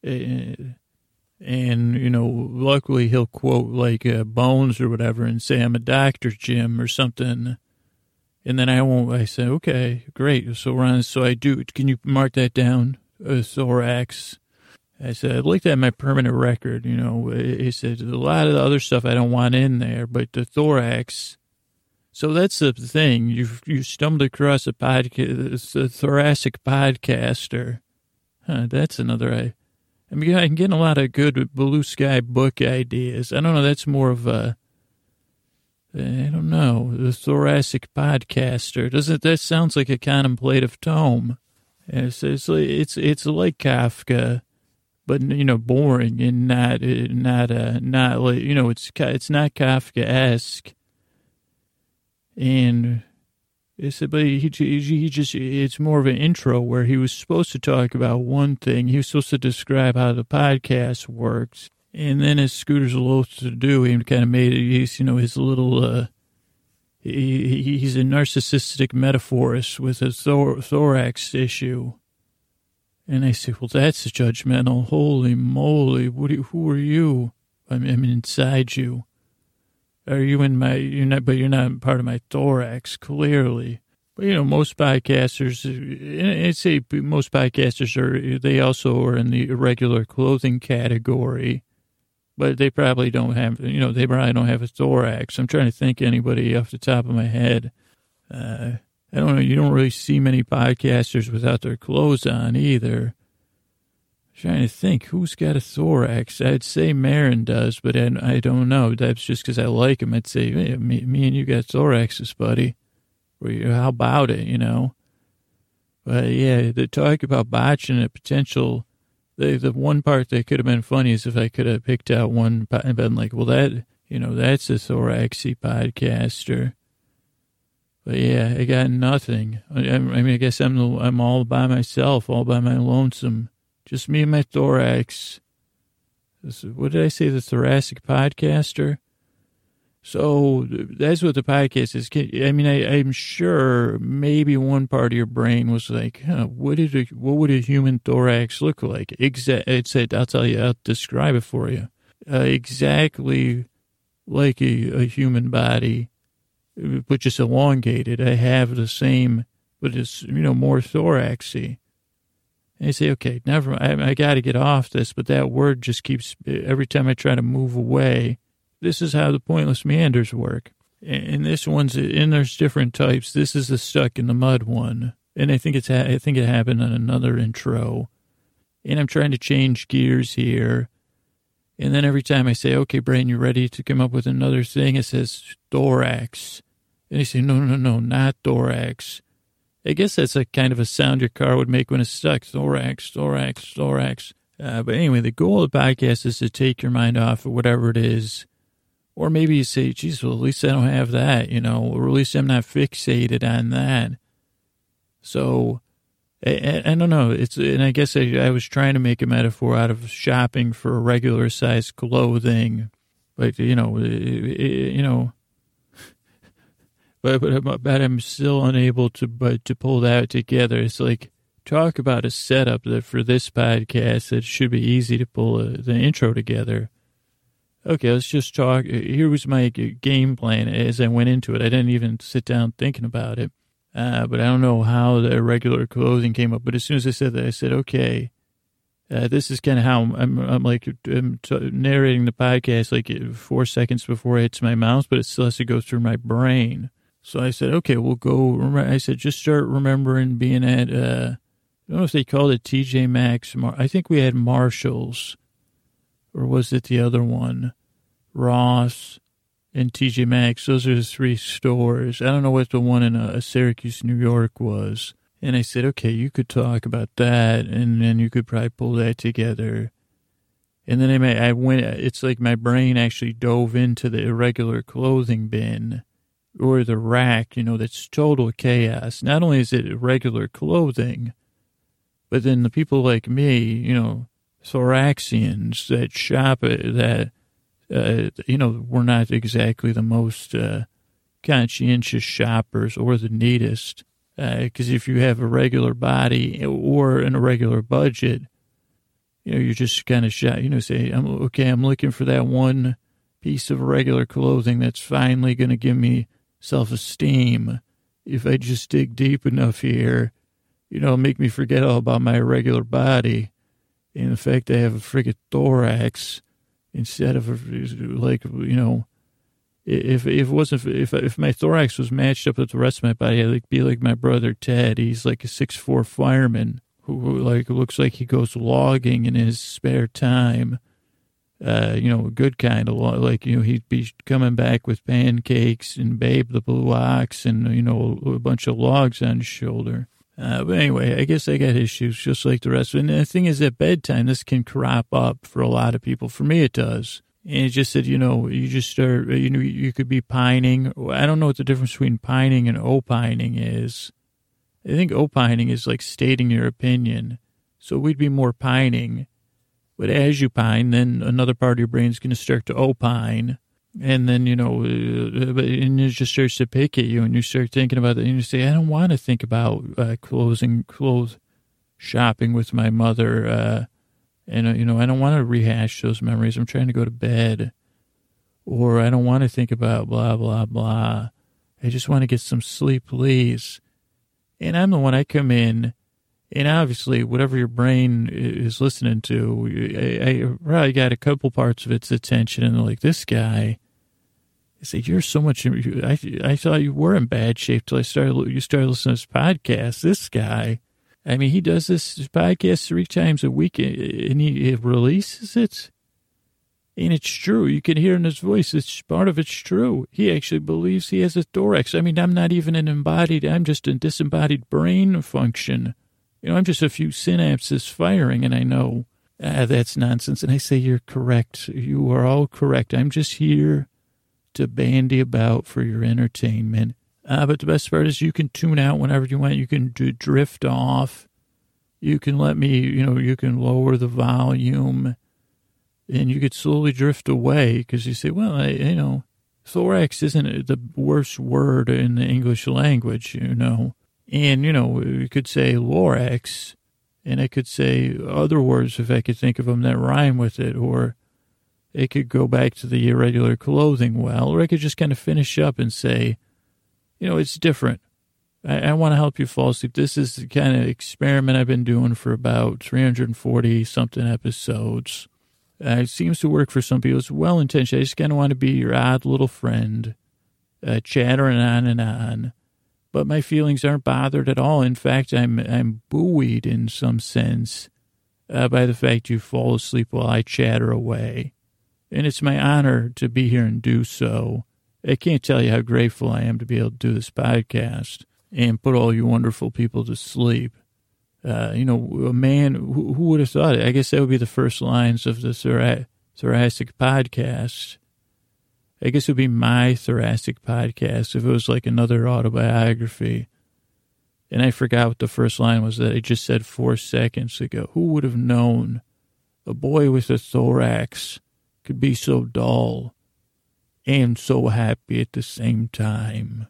And, you know, luckily he'll quote like uh, Bones or whatever and say, I'm a doctor, Jim, or something. And then I won't, I say, okay, great. So Ron, so I do, can you mark that down? Uh, thorax. I said, I'd like to have my permanent record, you know. He said, a lot of the other stuff I don't want in there, but the thorax. So that's the thing. You you stumbled across a podcast, a thoracic podcaster. Huh, that's another. I, I mean, I'm getting a lot of good blue sky book ideas. I don't know. That's more of a. I don't know. The thoracic podcaster. Doesn't that sounds like a contemplative tome? It's it's it's, it's like Kafka, but you know, boring and not not uh, not like you know, it's it's not Kafka esque. And it's but he, he he just it's more of an intro where he was supposed to talk about one thing. He was supposed to describe how the podcast works, and then as Scooter's loath to do, he kind of made. He's you know his little. uh he, he's a narcissistic metaphorist with a thor- thorax issue. And I say, well, that's judgmental. Holy moly. What you, who are you? I mean, I'm inside you. Are you in my, you're not, but you're not part of my thorax, clearly. But, you know, most podcasters, I'd say most podcasters are, they also are in the irregular clothing category but they probably don't have, you know, they probably don't have a thorax. I'm trying to think anybody off the top of my head. Uh, I don't know. You don't really see many podcasters without their clothes on either. I'm trying to think who's got a thorax. I'd say Maron does, but I, don't know. That's just because I like him. I'd say hey, me, me and you got thoraxes, buddy. How about it? You know. But yeah, the talk about botching a potential the the one part that could have been funny is if I could have picked out one and been like, well, that you know, that's a thoraxy podcaster. But yeah, I got nothing. I, I mean, I guess I'm I'm all by myself, all by my lonesome, just me and my thorax. What did I say? The thoracic podcaster. So that's what the podcast is. I mean, I, am sure maybe one part of your brain was like, huh, what a, what would a human thorax look like? Exactly. It said, I'll tell you, I'll describe it for you. Uh, exactly like a, a, human body, but just elongated. I have the same, but it's, you know, more thoraxy. And I say, okay, never, I, I got to get off this, but that word just keeps, every time I try to move away, this is how the pointless meanders work. And this one's, and there's different types. This is the stuck in the mud one. And I think it's, I think it happened on another intro. And I'm trying to change gears here. And then every time I say, okay, brain, you're ready to come up with another thing? It says thorax. And I say, no, no, no, not thorax. I guess that's a kind of a sound your car would make when it's stuck. Thorax, thorax, thorax. Uh, but anyway, the goal of the podcast is to take your mind off of whatever it is or maybe you say, geez, well, at least I don't have that, you know, or at least I'm not fixated on that. So, I, I don't know. It's, and I guess I, I was trying to make a metaphor out of shopping for a regular size clothing, but you know, you know, but, but, but I'm still unable to, but to pull that together. It's like, talk about a setup that for this podcast that should be easy to pull a, the intro together okay, let's just talk. Here was my game plan as I went into it. I didn't even sit down thinking about it. Uh, but I don't know how the regular clothing came up. But as soon as I said that, I said, okay, uh, this is kind of how I'm, I'm like I'm t- narrating the podcast like four seconds before it hits my mouth, but it still has to go through my brain. So I said, okay, we'll go. I said, just start remembering being at uh, I don't know if they called it TJ Maxx. I think we had Marshalls, or was it the other one? Ross and TJ Maxx. Those are the three stores. I don't know what the one in uh, Syracuse, New York was. And I said, okay, you could talk about that, and then you could probably pull that together. And then I, I went, it's like my brain actually dove into the irregular clothing bin or the rack, you know, that's total chaos. Not only is it irregular clothing, but then the people like me, you know, thoraxians that shop that, uh, you know, we're not exactly the most uh, conscientious shoppers or the neatest. Because uh, if you have a regular body or an irregular budget, you know, you're just kind of shot, you know, say, I'm okay, I'm looking for that one piece of regular clothing that's finally going to give me self esteem. If I just dig deep enough here, you know, make me forget all about my irregular body. The fact I have a friggin' thorax instead of a, like, you know, if if it wasn't if if my thorax was matched up with the rest of my body, I'd be like my brother Ted. He's like a six four fireman who like looks like he goes logging in his spare time. Uh, you know, a good kind of like you know he'd be coming back with pancakes and Babe the Blue Ox and you know a bunch of logs on his shoulder. Uh, but anyway, I guess I got issues just like the rest. And the thing is, at bedtime, this can crop up for a lot of people. For me, it does. And it just said, you know, you just start, you know, you could be pining. I don't know what the difference between pining and opining is. I think opining is like stating your opinion. So we'd be more pining. But as you pine, then another part of your brain is going to start to opine and then you know, uh, and it just starts to pick at you, and you start thinking about it, and you say, "I don't want to think about uh, closing clothes shopping with my mother," uh, and uh, you know, I don't want to rehash those memories. I'm trying to go to bed, or I don't want to think about blah blah blah. I just want to get some sleep, please. And I'm the one I come in, and obviously, whatever your brain is listening to, I, I probably got a couple parts of its attention, and they're like this guy said, "You're so much. I I thought you were in bad shape till I started. You started listening to this podcast. This guy, I mean, he does this podcast three times a week, and he releases it. And it's true. You can hear in his voice. It's part of it's true. He actually believes he has a thorax. I mean, I'm not even an embodied. I'm just a disembodied brain function. You know, I'm just a few synapses firing, and I know ah, that's nonsense. And I say, you're correct. You are all correct. I'm just here." To bandy about for your entertainment. Uh, but the best part is you can tune out whenever you want. You can do, drift off. You can let me, you know, you can lower the volume and you could slowly drift away because you say, well, I, you know, thorax isn't the worst word in the English language, you know. And, you know, you could say lorax and I could say other words if I could think of them that rhyme with it or it could go back to the irregular clothing well, or I could just kind of finish up and say, you know, it's different. I, I want to help you fall asleep. This is the kind of experiment I've been doing for about 340 something episodes. Uh, it seems to work for some people. It's well intentioned. I just kind of want to be your odd little friend, uh, chattering on and on. But my feelings aren't bothered at all. In fact, I'm I'm buoyed in some sense uh, by the fact you fall asleep while I chatter away and it's my honor to be here and do so. I can't tell you how grateful I am to be able to do this podcast and put all you wonderful people to sleep. Uh, you know, a man who, who, would have thought it? I guess that would be the first lines of the thoracic podcast. I guess it would be my thoracic podcast if it was like another autobiography. And I forgot what the first line was that I just said four seconds ago. Who would have known a boy with a thorax could be so dull and so happy at the same time.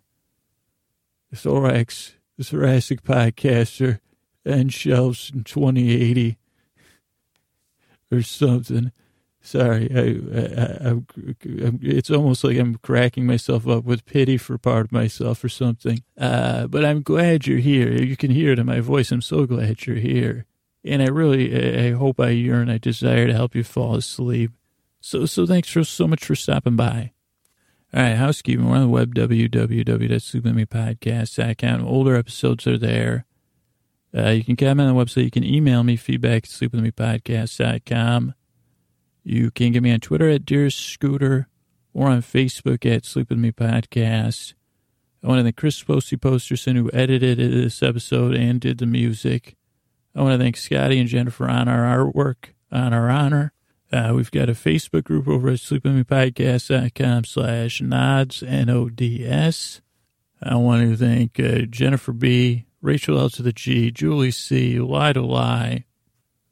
The Thorax, the Thoracic Podcaster, and shelves in 2080 or something. Sorry, I, I, I, it's almost like I'm cracking myself up with pity for part of myself or something. Uh, but I'm glad you're here. You can hear it in my voice. I'm so glad you're here. And I really, I hope I yearn, I desire to help you fall asleep. So, so thanks for so much for stopping by. All right, housekeeping. We're on the web, www.sleepwithmepodcast.com. Older episodes are there. Uh, you can comment on the website. You can email me feedback at sleepwithmepodcast.com. You can get me on Twitter at Dear Scooter or on Facebook at Sleep Podcast. I want to thank Chris Posty Posterson who edited this episode and did the music. I want to thank Scotty and Jennifer on our artwork, on our honor. Uh, we've got a Facebook group over at sleepwithmepodcast.com slash nods, N-O-D-S. I want to thank uh, Jennifer B., Rachel L to the G, Julie C, Lie to Lie,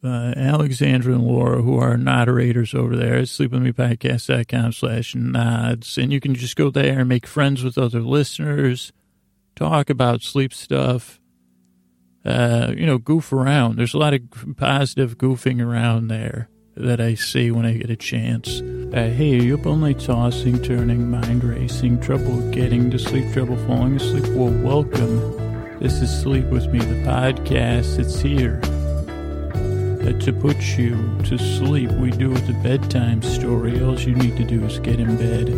uh, Alexandra and Laura, who are moderators over there at sleepwithmepodcast.com slash nods. And you can just go there and make friends with other listeners, talk about sleep stuff, uh, you know, goof around. There's a lot of positive goofing around there that I see when I get a chance. Uh, hey, are you up all night tossing, turning, mind racing, trouble getting to sleep, trouble falling asleep? Well, welcome. This is Sleep With Me, the podcast. It's here uh, to put you to sleep. We do it the bedtime story. All you need to do is get in bed,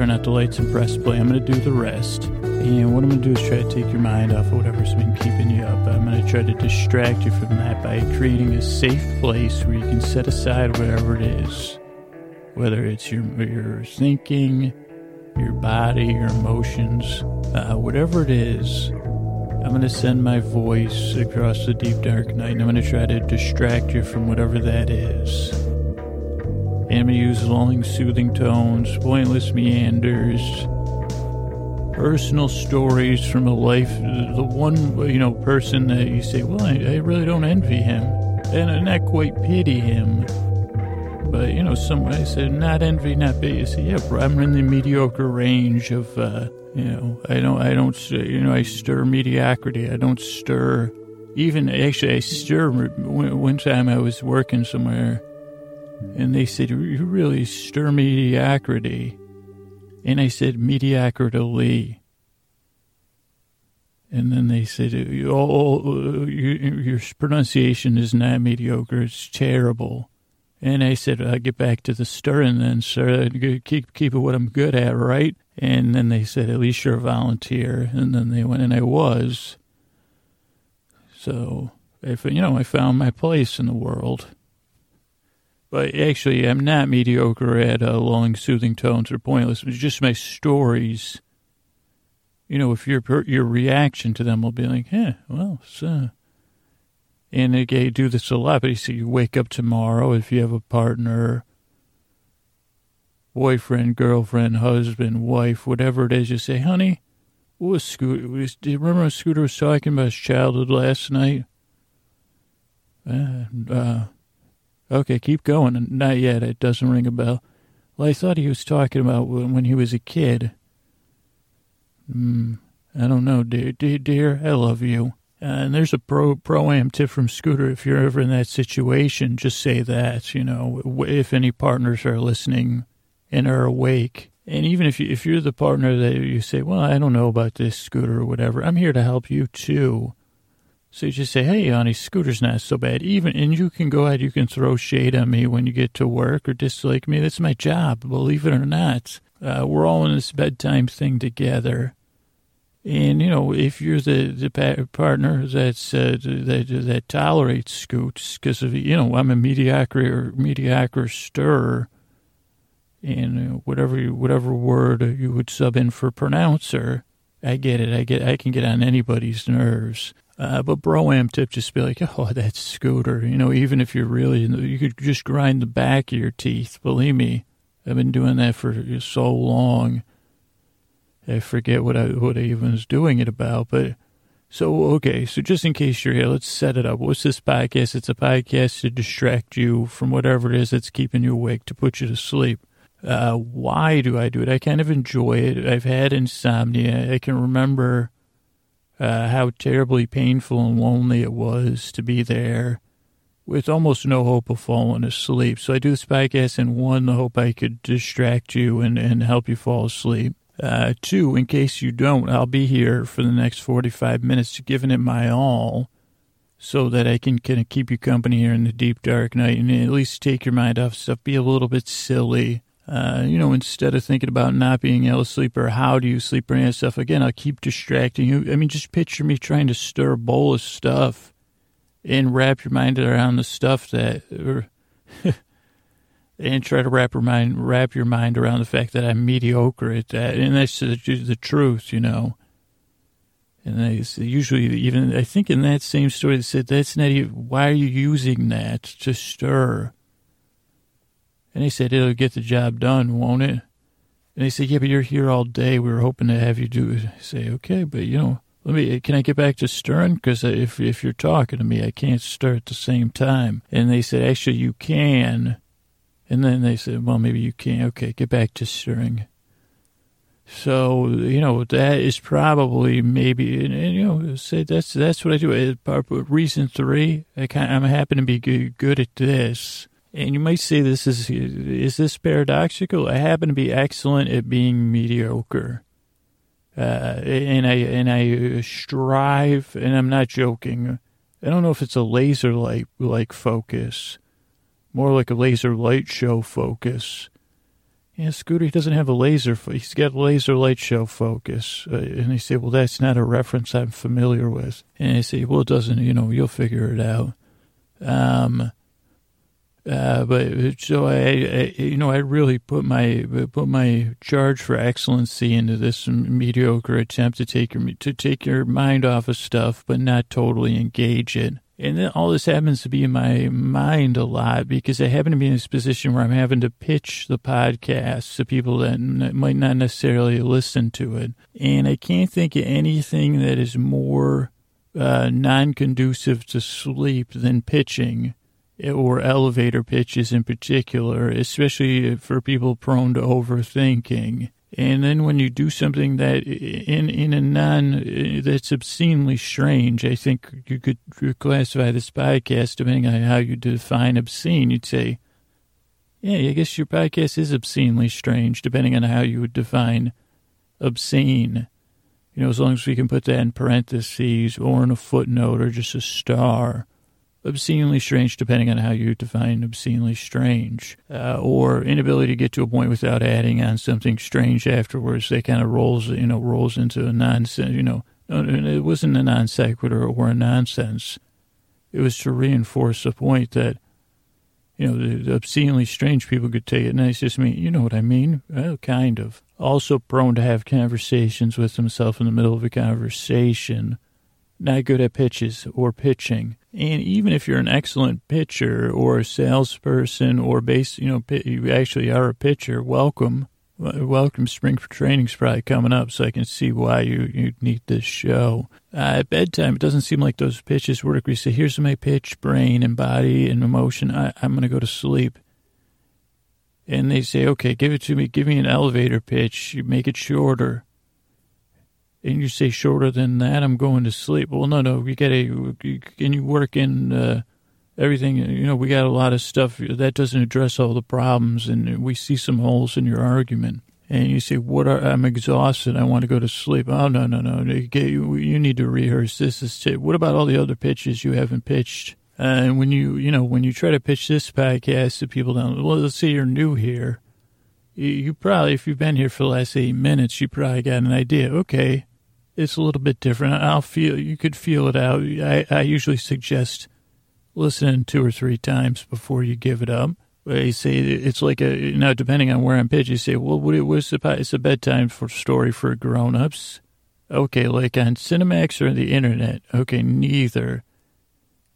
turn out the lights, and press play. I'm going to do the rest. And what I'm going to do is try to take your mind off of whatever's been keeping you up. I'm going to try to distract you from that by creating a safe place where you can set aside whatever it is, whether it's your, your thinking, your body, your emotions, uh, whatever it is. I'm going to send my voice across the deep dark night and I'm going to try to distract you from whatever that is. Going lulling, soothing tones, pointless meanders, personal stories from a life, the one, you know, person that you say, well, I, I really don't envy him. And I not quite pity him. But, you know, some, I said, not envy, not pity. You say, yeah, I'm in the mediocre range of, uh, you know, I don't, I don't, you know, I stir mediocrity. I don't stir, even, actually, I stir, one time I was working somewhere and they said, you really stir mediocrity. And I said, mediocrity. And then they said, oh, oh your pronunciation is not mediocre. It's terrible. And I said, I get back to the stirring then, sir. Keep, keep it what I'm good at, right? And then they said, at least you're a volunteer. And then they went, and I was. So, if, you know, I found my place in the world. But actually, I'm not mediocre at uh, lulling, soothing tones or pointless. It's just my stories. You know, if your your reaction to them will be like, "Yeah, well, so." And they do this a lot. But you see, you wake up tomorrow if you have a partner, boyfriend, girlfriend, husband, wife, whatever it is. You say, "Honey, what was Scooter? Was, do you remember what Scooter was talking about his childhood last night?" And, uh, Okay, keep going. Not yet. It doesn't ring a bell. Well, I thought he was talking about when he was a kid. Hmm. I don't know, dear. Dear, dear I love you. Uh, and there's a pro pro am tip from Scooter. If you're ever in that situation, just say that. You know, if any partners are listening and are awake, and even if you if you're the partner that you say, well, I don't know about this Scooter or whatever, I'm here to help you too. So you just say, hey, honey, scooter's not so bad. Even, and you can go ahead, you can throw shade on me when you get to work or dislike me. That's my job, believe it or not. Uh, we're all in this bedtime thing together. And, you know, if you're the, the partner that's, uh, that, that tolerates scoots, because, you know, I'm a mediocre or mediocre stirrer, and uh, whatever, whatever word you would sub in for pronouncer, I get it. I get, I can get on anybody's nerves. Uh, but bro am tip just be like, oh, that scooter. You know, even if you're really, you could just grind the back of your teeth. Believe me, I've been doing that for so long. I forget what I what I even was doing it about. But so okay, so just in case you're here, let's set it up. What's this podcast? It's a podcast to distract you from whatever it is that's keeping you awake to put you to sleep. Uh, why do I do it? I kind of enjoy it. I've had insomnia. I can remember uh, how terribly painful and lonely it was to be there with almost no hope of falling asleep. So I do this podcast in one, the hope I could distract you and, and help you fall asleep. Uh, two, in case you don't, I'll be here for the next 45 minutes giving it my all so that I can kind of keep you company here in the deep dark night and at least take your mind off stuff, be a little bit silly. Uh, you know, instead of thinking about not being able to sleep or how do you sleep or any of that stuff, again, I'll keep distracting you. I mean, just picture me trying to stir a bowl of stuff and wrap your mind around the stuff that, or, and try to wrap your mind, wrap your mind around the fact that I'm mediocre at that. And that's the, the truth, you know. And they usually even, I think in that same story, they said, that's not even, why are you using that to stir? And they said, it'll get the job done, won't it? And they said, yeah, but you're here all day. We were hoping to have you do it. I say, okay, but you know, let me, can I get back to stirring? Because uh, if, if you're talking to me, I can't stir at the same time. And they said, actually, you can. And then they said, well, maybe you can. Okay, get back to stirring. So, you know, that is probably maybe, and, and you know, say that's, that's what I do. Uh, Part reason three, I kind I'm happen to be good, good at this and you might say this is is this paradoxical? I happen to be excellent at being mediocre, uh, and I and I strive, and I'm not joking. I don't know if it's a laser light like focus, more like a laser light show focus. Yeah, Scooter he doesn't have a laser. He's got laser light show focus, uh, and they say, "Well, that's not a reference I'm familiar with." And I say, "Well, it doesn't. You know, you'll figure it out." Um, uh, but so I, I, you know, I really put my put my charge for excellency into this mediocre attempt to take your to take your mind off of stuff, but not totally engage it. And then all this happens to be in my mind a lot because I happen to be in this position where I'm having to pitch the podcast to people that might not necessarily listen to it. And I can't think of anything that is more uh, non conducive to sleep than pitching or elevator pitches in particular, especially for people prone to overthinking. And then when you do something that in in a non eh, that's obscenely strange, I think you could classify this podcast depending on how you define obscene. You'd say, yeah, I guess your podcast is obscenely strange, depending on how you would define obscene. You know, as long as we can put that in parentheses or in a footnote or just a star obscenely strange, depending on how you define obscenely strange, uh, or inability to get to a point without adding on something strange afterwards that kind of rolls, you know, rolls into a nonsense, you know, it wasn't a non sequitur or a nonsense. It was to reinforce the point that, you know, the, the obscenely strange people could take it, and I just mean, you know what I mean? Well, kind of. Also prone to have conversations with himself in the middle of a conversation not good at pitches or pitching. And even if you're an excellent pitcher or a salesperson or base, you know, you actually are a pitcher, welcome. Welcome. Spring training is probably coming up, so I can see why you, you need this show. Uh, at bedtime, it doesn't seem like those pitches work. We say, here's my pitch, brain and body and emotion. I, I'm going to go to sleep. And they say, okay, give it to me. Give me an elevator pitch. Make it shorter and you say shorter than that, I'm going to sleep. Well, no, no, you got to, can you work in uh, everything? You know, we got a lot of stuff that doesn't address all the problems, and we see some holes in your argument. And you say, "What? Are, I'm exhausted. I want to go to sleep." Oh no, no, no! You, you need to rehearse. This is. What about all the other pitches you haven't pitched? Uh, and when you, you know, when you try to pitch this podcast to people down, well, let's say you're new here. You, you probably, if you've been here for the last eight minutes, you probably got an idea. Okay, it's a little bit different. I'll feel you could feel it out. I, I usually suggest listening two or three times before you give it up. I say it's like a now depending on where I'm pitching. You say, well, what was the it's a bedtime for story for grown ups? Okay, like on Cinemax or the internet. Okay, neither.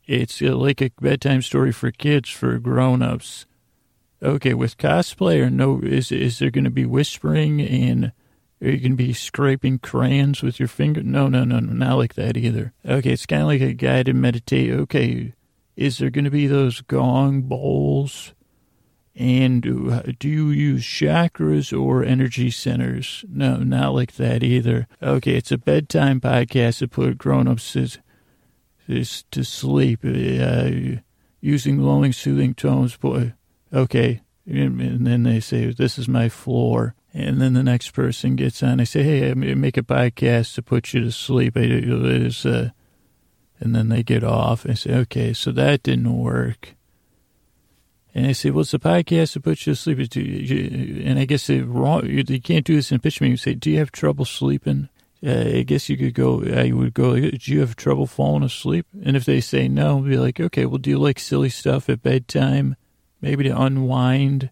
It's like a bedtime story for kids for grown ups. Okay, with cosplay or no? Is is there going to be whispering and are you going to be scraping crayons with your finger? No, no, no, no, not like that either. Okay, it's kind of like a guided meditate. Okay, is there going to be those gong bowls? And do you use chakras or energy centers? No, not like that either. Okay, it's a bedtime podcast to put grown-ups to sleep uh, using lulling, soothing tones. Boy, okay. And then they say, this is my floor. And then the next person gets on. I say, hey, I make a podcast to put you to sleep. Is, uh, and then they get off. I say, okay, so that didn't work. And I say, well, it's a podcast to put you to sleep. And I guess wrong. You can't do this in a pitch meeting. You say, do you have trouble sleeping? Uh, I guess you could go, I would go, do you have trouble falling asleep? And if they say no, I'll be like, okay, well, do you like silly stuff at bedtime? Maybe to unwind?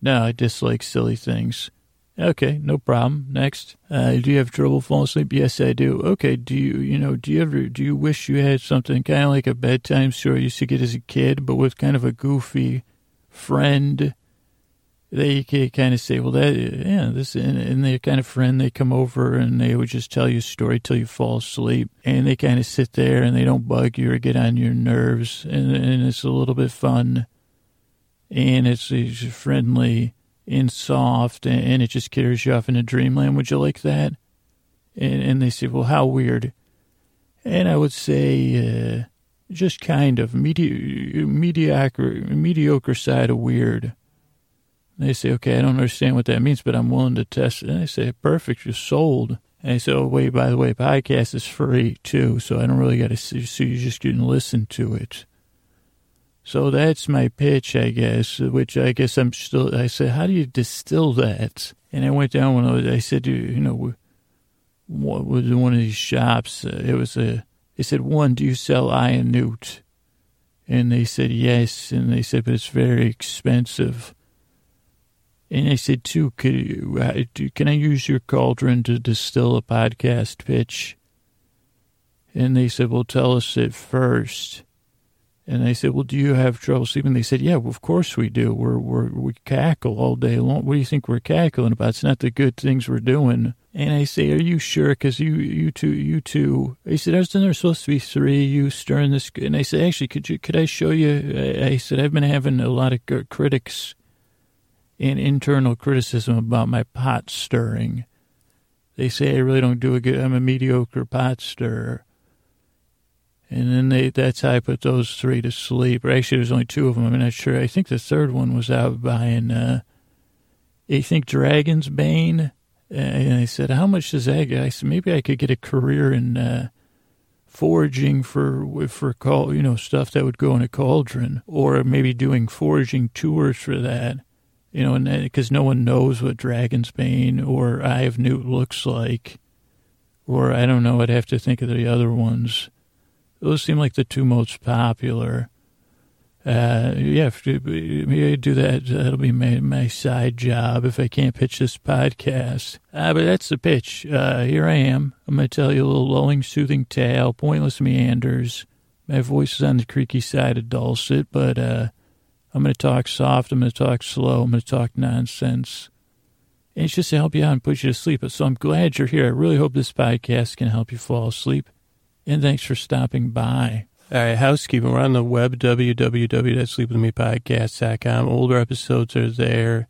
No, I dislike silly things. Okay, no problem. Next, uh, do you have trouble falling asleep? Yes, I do. Okay, do you, you know, do you ever, do you wish you had something kind of like a bedtime story you used to get as a kid, but with kind of a goofy, friend. They kind of say, well, that, yeah, this, and, and their kind of friend, they come over and they would just tell you a story till you fall asleep. And they kind of sit there and they don't bug you or get on your nerves. And, and it's a little bit fun. And it's, it's friendly and soft and, and, it just carries you off into dreamland. Would you like that? And, and they say, well, how weird. And I would say, uh, just kind of medi- mediocre, mediocre side of weird. They say, okay, I don't understand what that means, but I'm willing to test it. And I say, perfect, you're sold. And I say, oh, wait, by the way, podcast is free too, so I don't really got to see, so you're just can listen to it. So that's my pitch, I guess, which I guess I'm still, I said, how do you distill that? And I went down one of those, I said, you know, what was one of these shops, uh, it was a, they said, one, do you sell iron newt? And they said, yes. And they said, but it's very expensive. And I said, two, could you, uh, can I use your cauldron to distill a podcast pitch? And they said, well, tell us it first. And I said, well, do you have trouble sleeping? They said, yeah, well, of course we do. We're, we're, we cackle all day long. What do you think we're cackling about? It's not the good things we're doing. And I say, are you sure? Because you, you two, you two. He said, isn't there supposed to be three you stirring this? And I said, actually, could you, could I show you? I said, I've been having a lot of critics and internal criticism about my pot stirring. They say I really don't do a good, I'm a mediocre pot stirrer. And then they, that's how I put those three to sleep. Or actually, there's only two of them. I'm not sure. I think the third one was out buying, uh, I think Dragon's Bane and I said, how much does that get? I said, maybe I could get a career in uh, foraging for, for call, you know, stuff that would go in a cauldron or maybe doing foraging tours for that, you know, because no one knows what Dragon's Bane or Eye of Newt looks like. Or I don't know, I'd have to think of the other ones. Those seem like the two most popular. Uh, yeah, maybe I do that. That'll be my, my side job if I can't pitch this podcast. Uh, but that's the pitch. Uh, here I am. I'm going to tell you a little lulling, soothing tale, pointless meanders. My voice is on the creaky side of dulcet, but uh, I'm going to talk soft. I'm going to talk slow. I'm going to talk nonsense. And it's just to help you out and put you to sleep. So I'm glad you're here. I really hope this podcast can help you fall asleep. And thanks for stopping by. All right, housekeeping. We're on the web, www.sleepwithmepodcast.com. Older episodes are there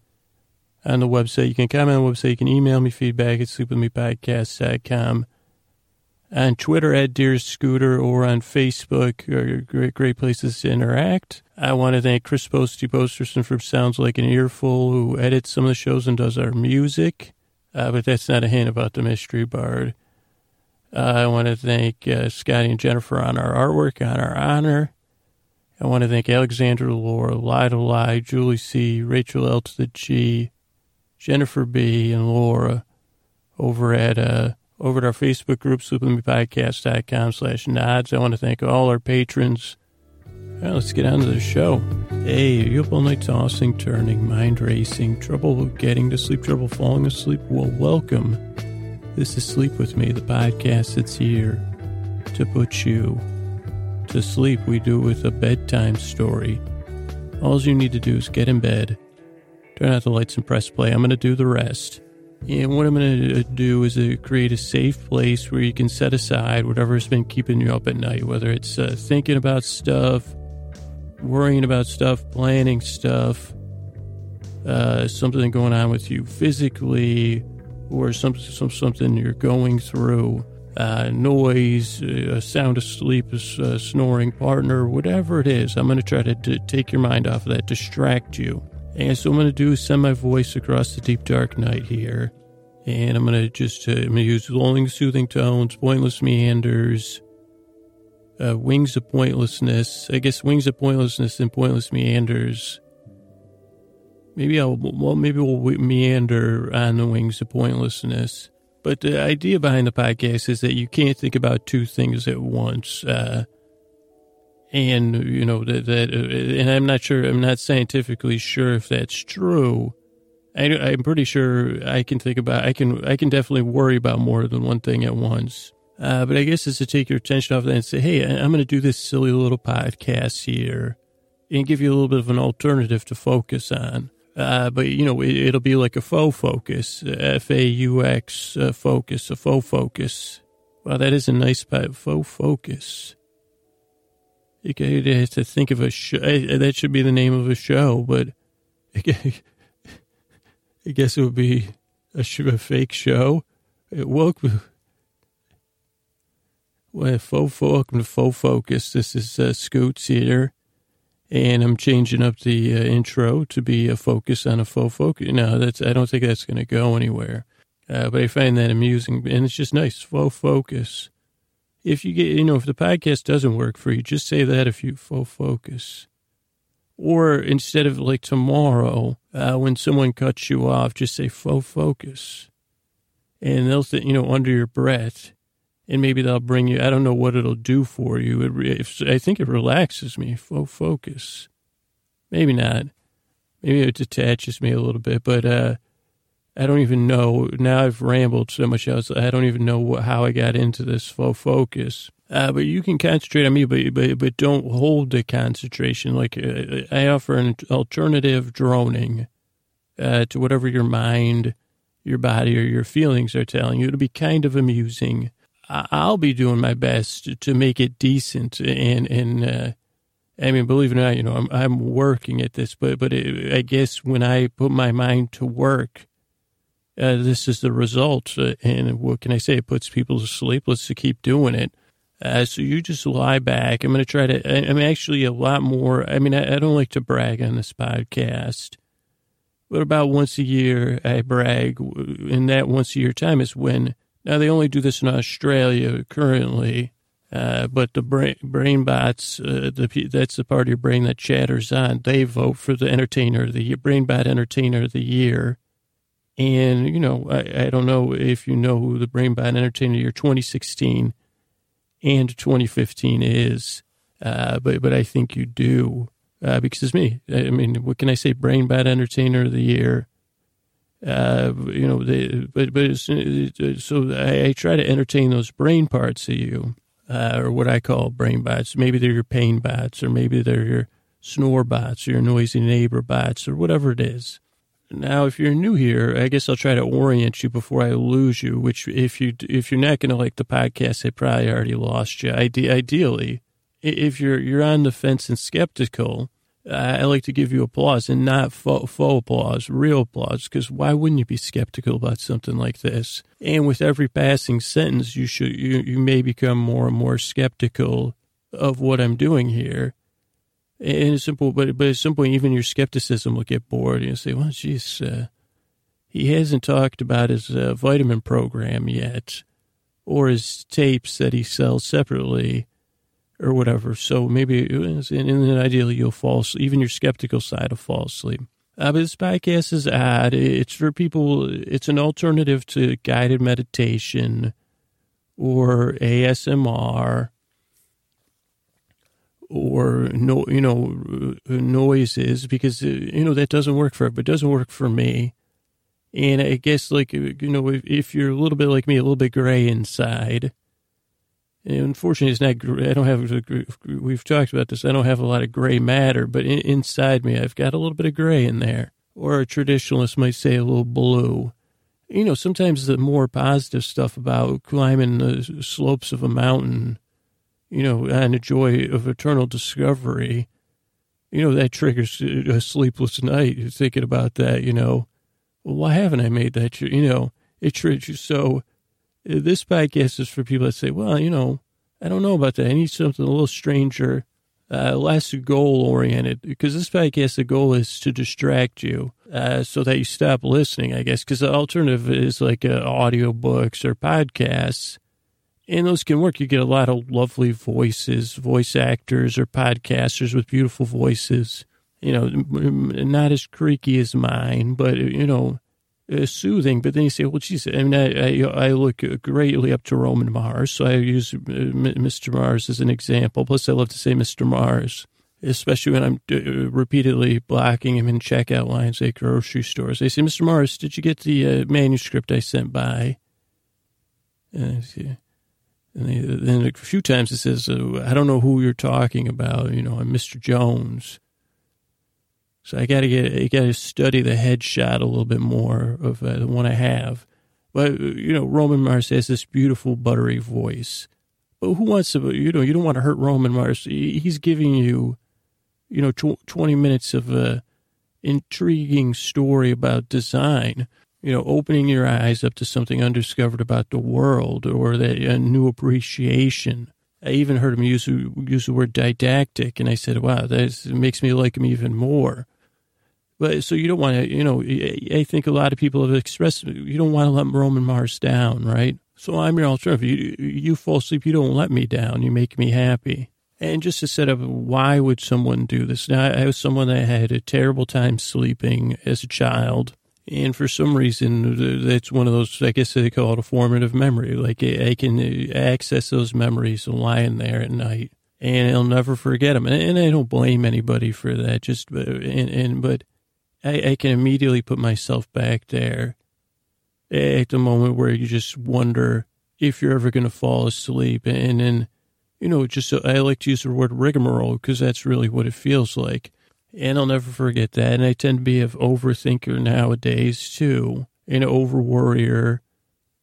on the website. You can comment on the website. You can email me feedback at sleepwithmepodcast.com. On Twitter at Dear Scooter or on Facebook are great, great places to interact. I want to thank Chris Posty Posterson from Sounds Like an Earful, who edits some of the shows and does our music. Uh, but that's not a hint about the Mystery Bard. Uh, I want to thank uh, Scotty and Jennifer on our artwork, on our honor. I want to thank Alexandra Laura, Lida Lie, Julie C., Rachel L. to the G, Jennifer B., and Laura over at uh, over at our Facebook group, sleepwithmepodcast.com slash nods. I want to thank all our patrons. Let's get on to the show. Hey, you up all night tossing, turning, mind racing, trouble getting to sleep, trouble falling asleep? Well, welcome this is Sleep With Me, the podcast that's here to put you to sleep. We do it with a bedtime story. All you need to do is get in bed, turn out the lights, and press play. I'm going to do the rest. And what I'm going to do is uh, create a safe place where you can set aside whatever's been keeping you up at night, whether it's uh, thinking about stuff, worrying about stuff, planning stuff, uh, something going on with you physically, or some, some something you're going through, uh, noise, a sound asleep, a snoring partner, whatever it is, I'm going to try to, to take your mind off of that, distract you. And so I'm going to do send my voice across the deep dark night here. And I'm going to just uh, I'm going to use lulling, soothing tones, pointless meanders, uh, wings of pointlessness. I guess wings of pointlessness and pointless meanders maybe I'll, well, maybe we'll meander on the wings of pointlessness. But the idea behind the podcast is that you can't think about two things at once. Uh, and, you know, that, that, uh, and I'm not sure, I'm not scientifically sure if that's true. I, I'm pretty sure I can think about, I can, I can definitely worry about more than one thing at once. Uh, but I guess it's to take your attention off that and say, hey, I'm going to do this silly little podcast here and give you a little bit of an alternative to focus on. Uh, but, you know, it, will be like a faux focus, F A U X uh, focus, a faux focus. Wow, that is a nice faux focus. You have to think of a show. That should be the name of a show, but I guess it would be a, show, a fake show. It woke. Well, faux, welcome to Faux Focus. This is uh, Scoots here and I'm changing up the uh, intro to be a focus on a faux focus. No, that's I don't think that's going to go anywhere. Uh, but I find that amusing, and it's just nice faux focus. If you get, you know, if the podcast doesn't work for you, just say that if you faux focus. Or instead of like tomorrow, uh, when someone cuts you off, just say faux focus. And they'll, th- you know, under your breath, and maybe they'll bring you. I don't know what it'll do for you. It, I think it relaxes me. Focus. Maybe not. Maybe it detaches me a little bit, but uh, I don't even know. Now I've rambled so much. I, was, I don't even know what, how I got into this focus. Uh, but you can concentrate on me, but, but, but don't hold the concentration. Like uh, I offer an alternative droning uh, to whatever your mind, your body, or your feelings are telling you. It'll be kind of amusing I'll be doing my best to make it decent. And, and, uh, I mean, believe it or not, you know, I'm, I'm working at this, but, but it, I guess when I put my mind to work, uh, this is the result. Uh, and what can I say? It puts people to sleep. Let's keep doing it. Uh, so you just lie back. I'm going to try to, I, am actually a lot more, I mean, I, I, don't like to brag on this podcast, but about once a year I brag. and that once a year time is when now, they only do this in Australia currently, uh, but the brain, brain bots, uh, the, that's the part of your brain that chatters on, they vote for the entertainer of the brain bot entertainer of the year. And, you know, I, I don't know if you know who the brain bot entertainer year 2016 and 2015 is, uh, but, but I think you do, uh, because it's me. I mean, what can I say? Brain bot entertainer of the year uh, you know, they, but but so I, I, try to entertain those brain parts of you, uh, or what I call brain bots. Maybe they're your pain bots, or maybe they're your snore bots, or your noisy neighbor bots, or whatever it is. Now, if you're new here, I guess I'll try to orient you before I lose you. Which, if you if you're not going to like the podcast, I probably already lost you. Ide- ideally, if you're you're on the fence and skeptical, I like to give you applause and not faux, faux applause, real applause, because why wouldn't you be skeptical about something like this? And with every passing sentence, you should you, you may become more and more skeptical of what I'm doing here. And it's simple, but but it's simple. Even your skepticism will get bored, and you say, "Well, geez, uh, he hasn't talked about his uh, vitamin program yet, or his tapes that he sells separately." Or whatever. So maybe, and then ideally you'll fall even your skeptical side will fall asleep. Uh, but this podcast is odd. It's for people, it's an alternative to guided meditation or ASMR or no, you know, noises because, you know, that doesn't work for, but it doesn't work for me. And I guess like, you know, if, if you're a little bit like me, a little bit gray inside, Eh, unfortunately, it's not. I don't have. Uh, we've talked about this. I don't have a lot of gray matter, but in, inside me, I've got a little bit of gray in there, or a traditionalist might say a little blue. You know, sometimes the more positive stuff about climbing the slopes of a mountain, you know, and the joy of eternal discovery, you know, that triggers a sleepless night. Thinking about that, you know, well, why haven't I made that? You know, it triggers so this podcast is for people that say, well, you know, I don't know about that. I need something a little stranger, uh, less goal oriented, because this podcast, the goal is to distract you uh, so that you stop listening, I guess, because the alternative is like uh, audio books or podcasts. And those can work. You get a lot of lovely voices, voice actors or podcasters with beautiful voices. you know, not as creaky as mine, but, you know, uh, soothing. But then you say, well, geez, I mean, I, I, I, look greatly up to Roman Mars. So I use uh, Mr. Mars as an example. Plus, I love to say Mr. Mars, especially when I'm uh, repeatedly blocking him in checkout lines at grocery stores. They say, Mr. Mars, did you get the uh, manuscript I sent by? And, they, then a few times it says, uh, I don't know who you're talking about. You know, I'm Mr. Jones. So I got to get, I got to study the headshot a little bit more of uh, the one I have. But, you know, Roman Mars has this beautiful, buttery voice. But who wants to, you know, you don't want to hurt Roman Mars. He's giving you, you know, tw- 20 minutes of a intriguing story about design, you know, opening your eyes up to something undiscovered about the world or that a new appreciation. I even heard him use, use the word didactic, and I said, wow, that makes me like him even more. But so you don't want to, you know, I think a lot of people have expressed you don't want to let Roman Mars down, right? So I'm your alternative. You, you fall asleep, you don't let me down. You make me happy. And just to set up, why would someone do this? Now, I was someone that had a terrible time sleeping as a child. And for some reason, that's one of those, I guess they call it a formative memory. Like I can uh, access those memories lying there at night and I'll never forget them. And, I don't blame anybody for that. Just, uh, and, and but I, I can immediately put myself back there at the moment where you just wonder if you're ever going to fall asleep. And then, you know, just so, I like to use the word rigmarole because that's really what it feels like. And I'll never forget that. And I tend to be an overthinker nowadays too, an over worrier,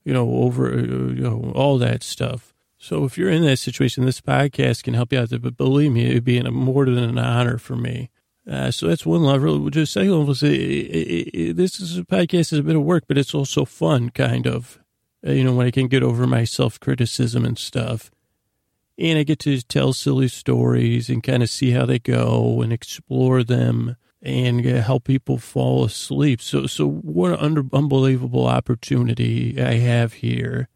you know, over, uh, you know, all that stuff. So if you're in that situation, this podcast can help you out. But believe me, it'd be more than an honor for me uh, so that's one level. Just second level, say this is a podcast is a bit of work, but it's also fun, kind of. Uh, you know, when I can get over my self criticism and stuff, and I get to tell silly stories and kind of see how they go and explore them and uh, help people fall asleep. So, so what an under, unbelievable opportunity I have here.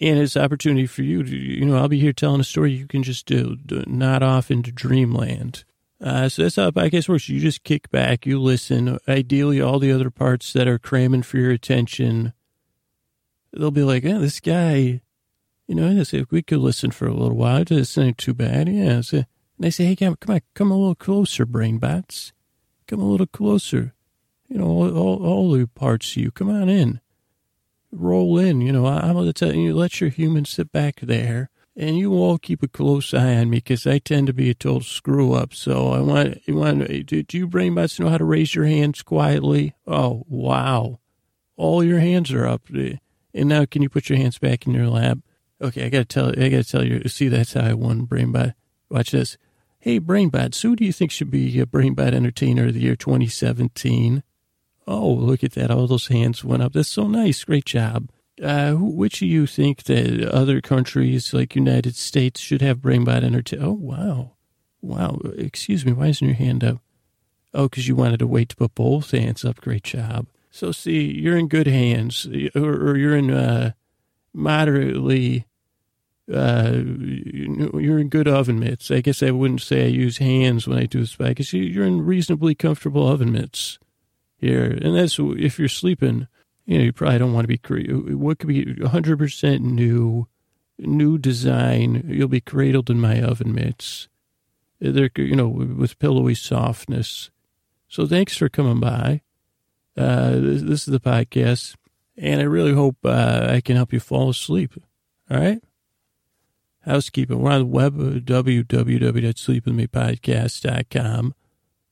And it's an opportunity for you to, you know, I'll be here telling a story you can just do, do off into dreamland uh, so that's how a podcast works. You just kick back, you listen. Ideally, all the other parts that are cramming for your attention, they'll be like, "Yeah, this guy, you know, I say, we could listen for a little while. This ain't too bad." Yeah. So, and they say, "Hey, come, come on, come a little closer, brain bots. Come a little closer. You know, all, all, all the parts of you. Come on in. Roll in. You know, I'm going to tell you, let your human sit back there." And you all keep a close eye on me because I tend to be a total screw up. So I want, you want, do, do you brain bots know how to raise your hands quietly? Oh, wow. All your hands are up. And now can you put your hands back in your lap? Okay, I gotta tell, I gotta tell you, see, that's how I won BrainBot. Watch this. Hey, BrainBot, who do you think should be a BrainBot Entertainer of the year 2017? Oh, look at that. All those hands went up. That's so nice. Great job. Uh, which do you think that other countries like United States should have BrainBot entertainment? Oh, wow. Wow. Excuse me. Why isn't your hand up? Oh, because you wanted to wait to put both hands up. Great job. So, see, you're in good hands, or, or you're in uh, moderately, uh, you're in good oven mitts. I guess I wouldn't say I use hands when I do this, but I guess you're in reasonably comfortable oven mitts here. And that's if you're sleeping you know, you probably don't want to be what could be 100% new, new design. You'll be cradled in my oven mitts. They're, you know, with pillowy softness. So thanks for coming by. Uh, this, this, is the podcast, and I really hope uh, I can help you fall asleep. All right? Housekeeping. We're on the web, www.sleepwithmepodcast.com.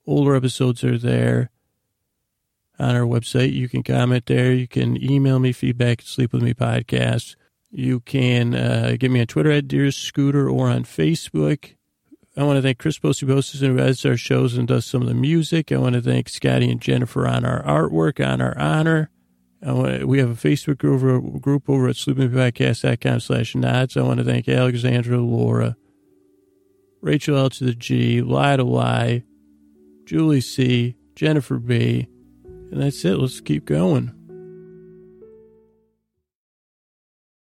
Older episodes are there on our website. You can comment there. You can email me feedback at Sleep With Me Podcast. You can uh, get me on Twitter at Dear Scooter or on Facebook. I want to thank Chris Bosibosis who edits our shows and does some of the music. I want to thank Scotty and Jennifer on our artwork, on our honor. To, we have a Facebook group over, group over at sleepwithmepodcast.com slash nods. I want to thank Alexandra, Laura, Rachel L to the G, Lie to Lie, Julie C, Jennifer B, and that's it. Let's keep going.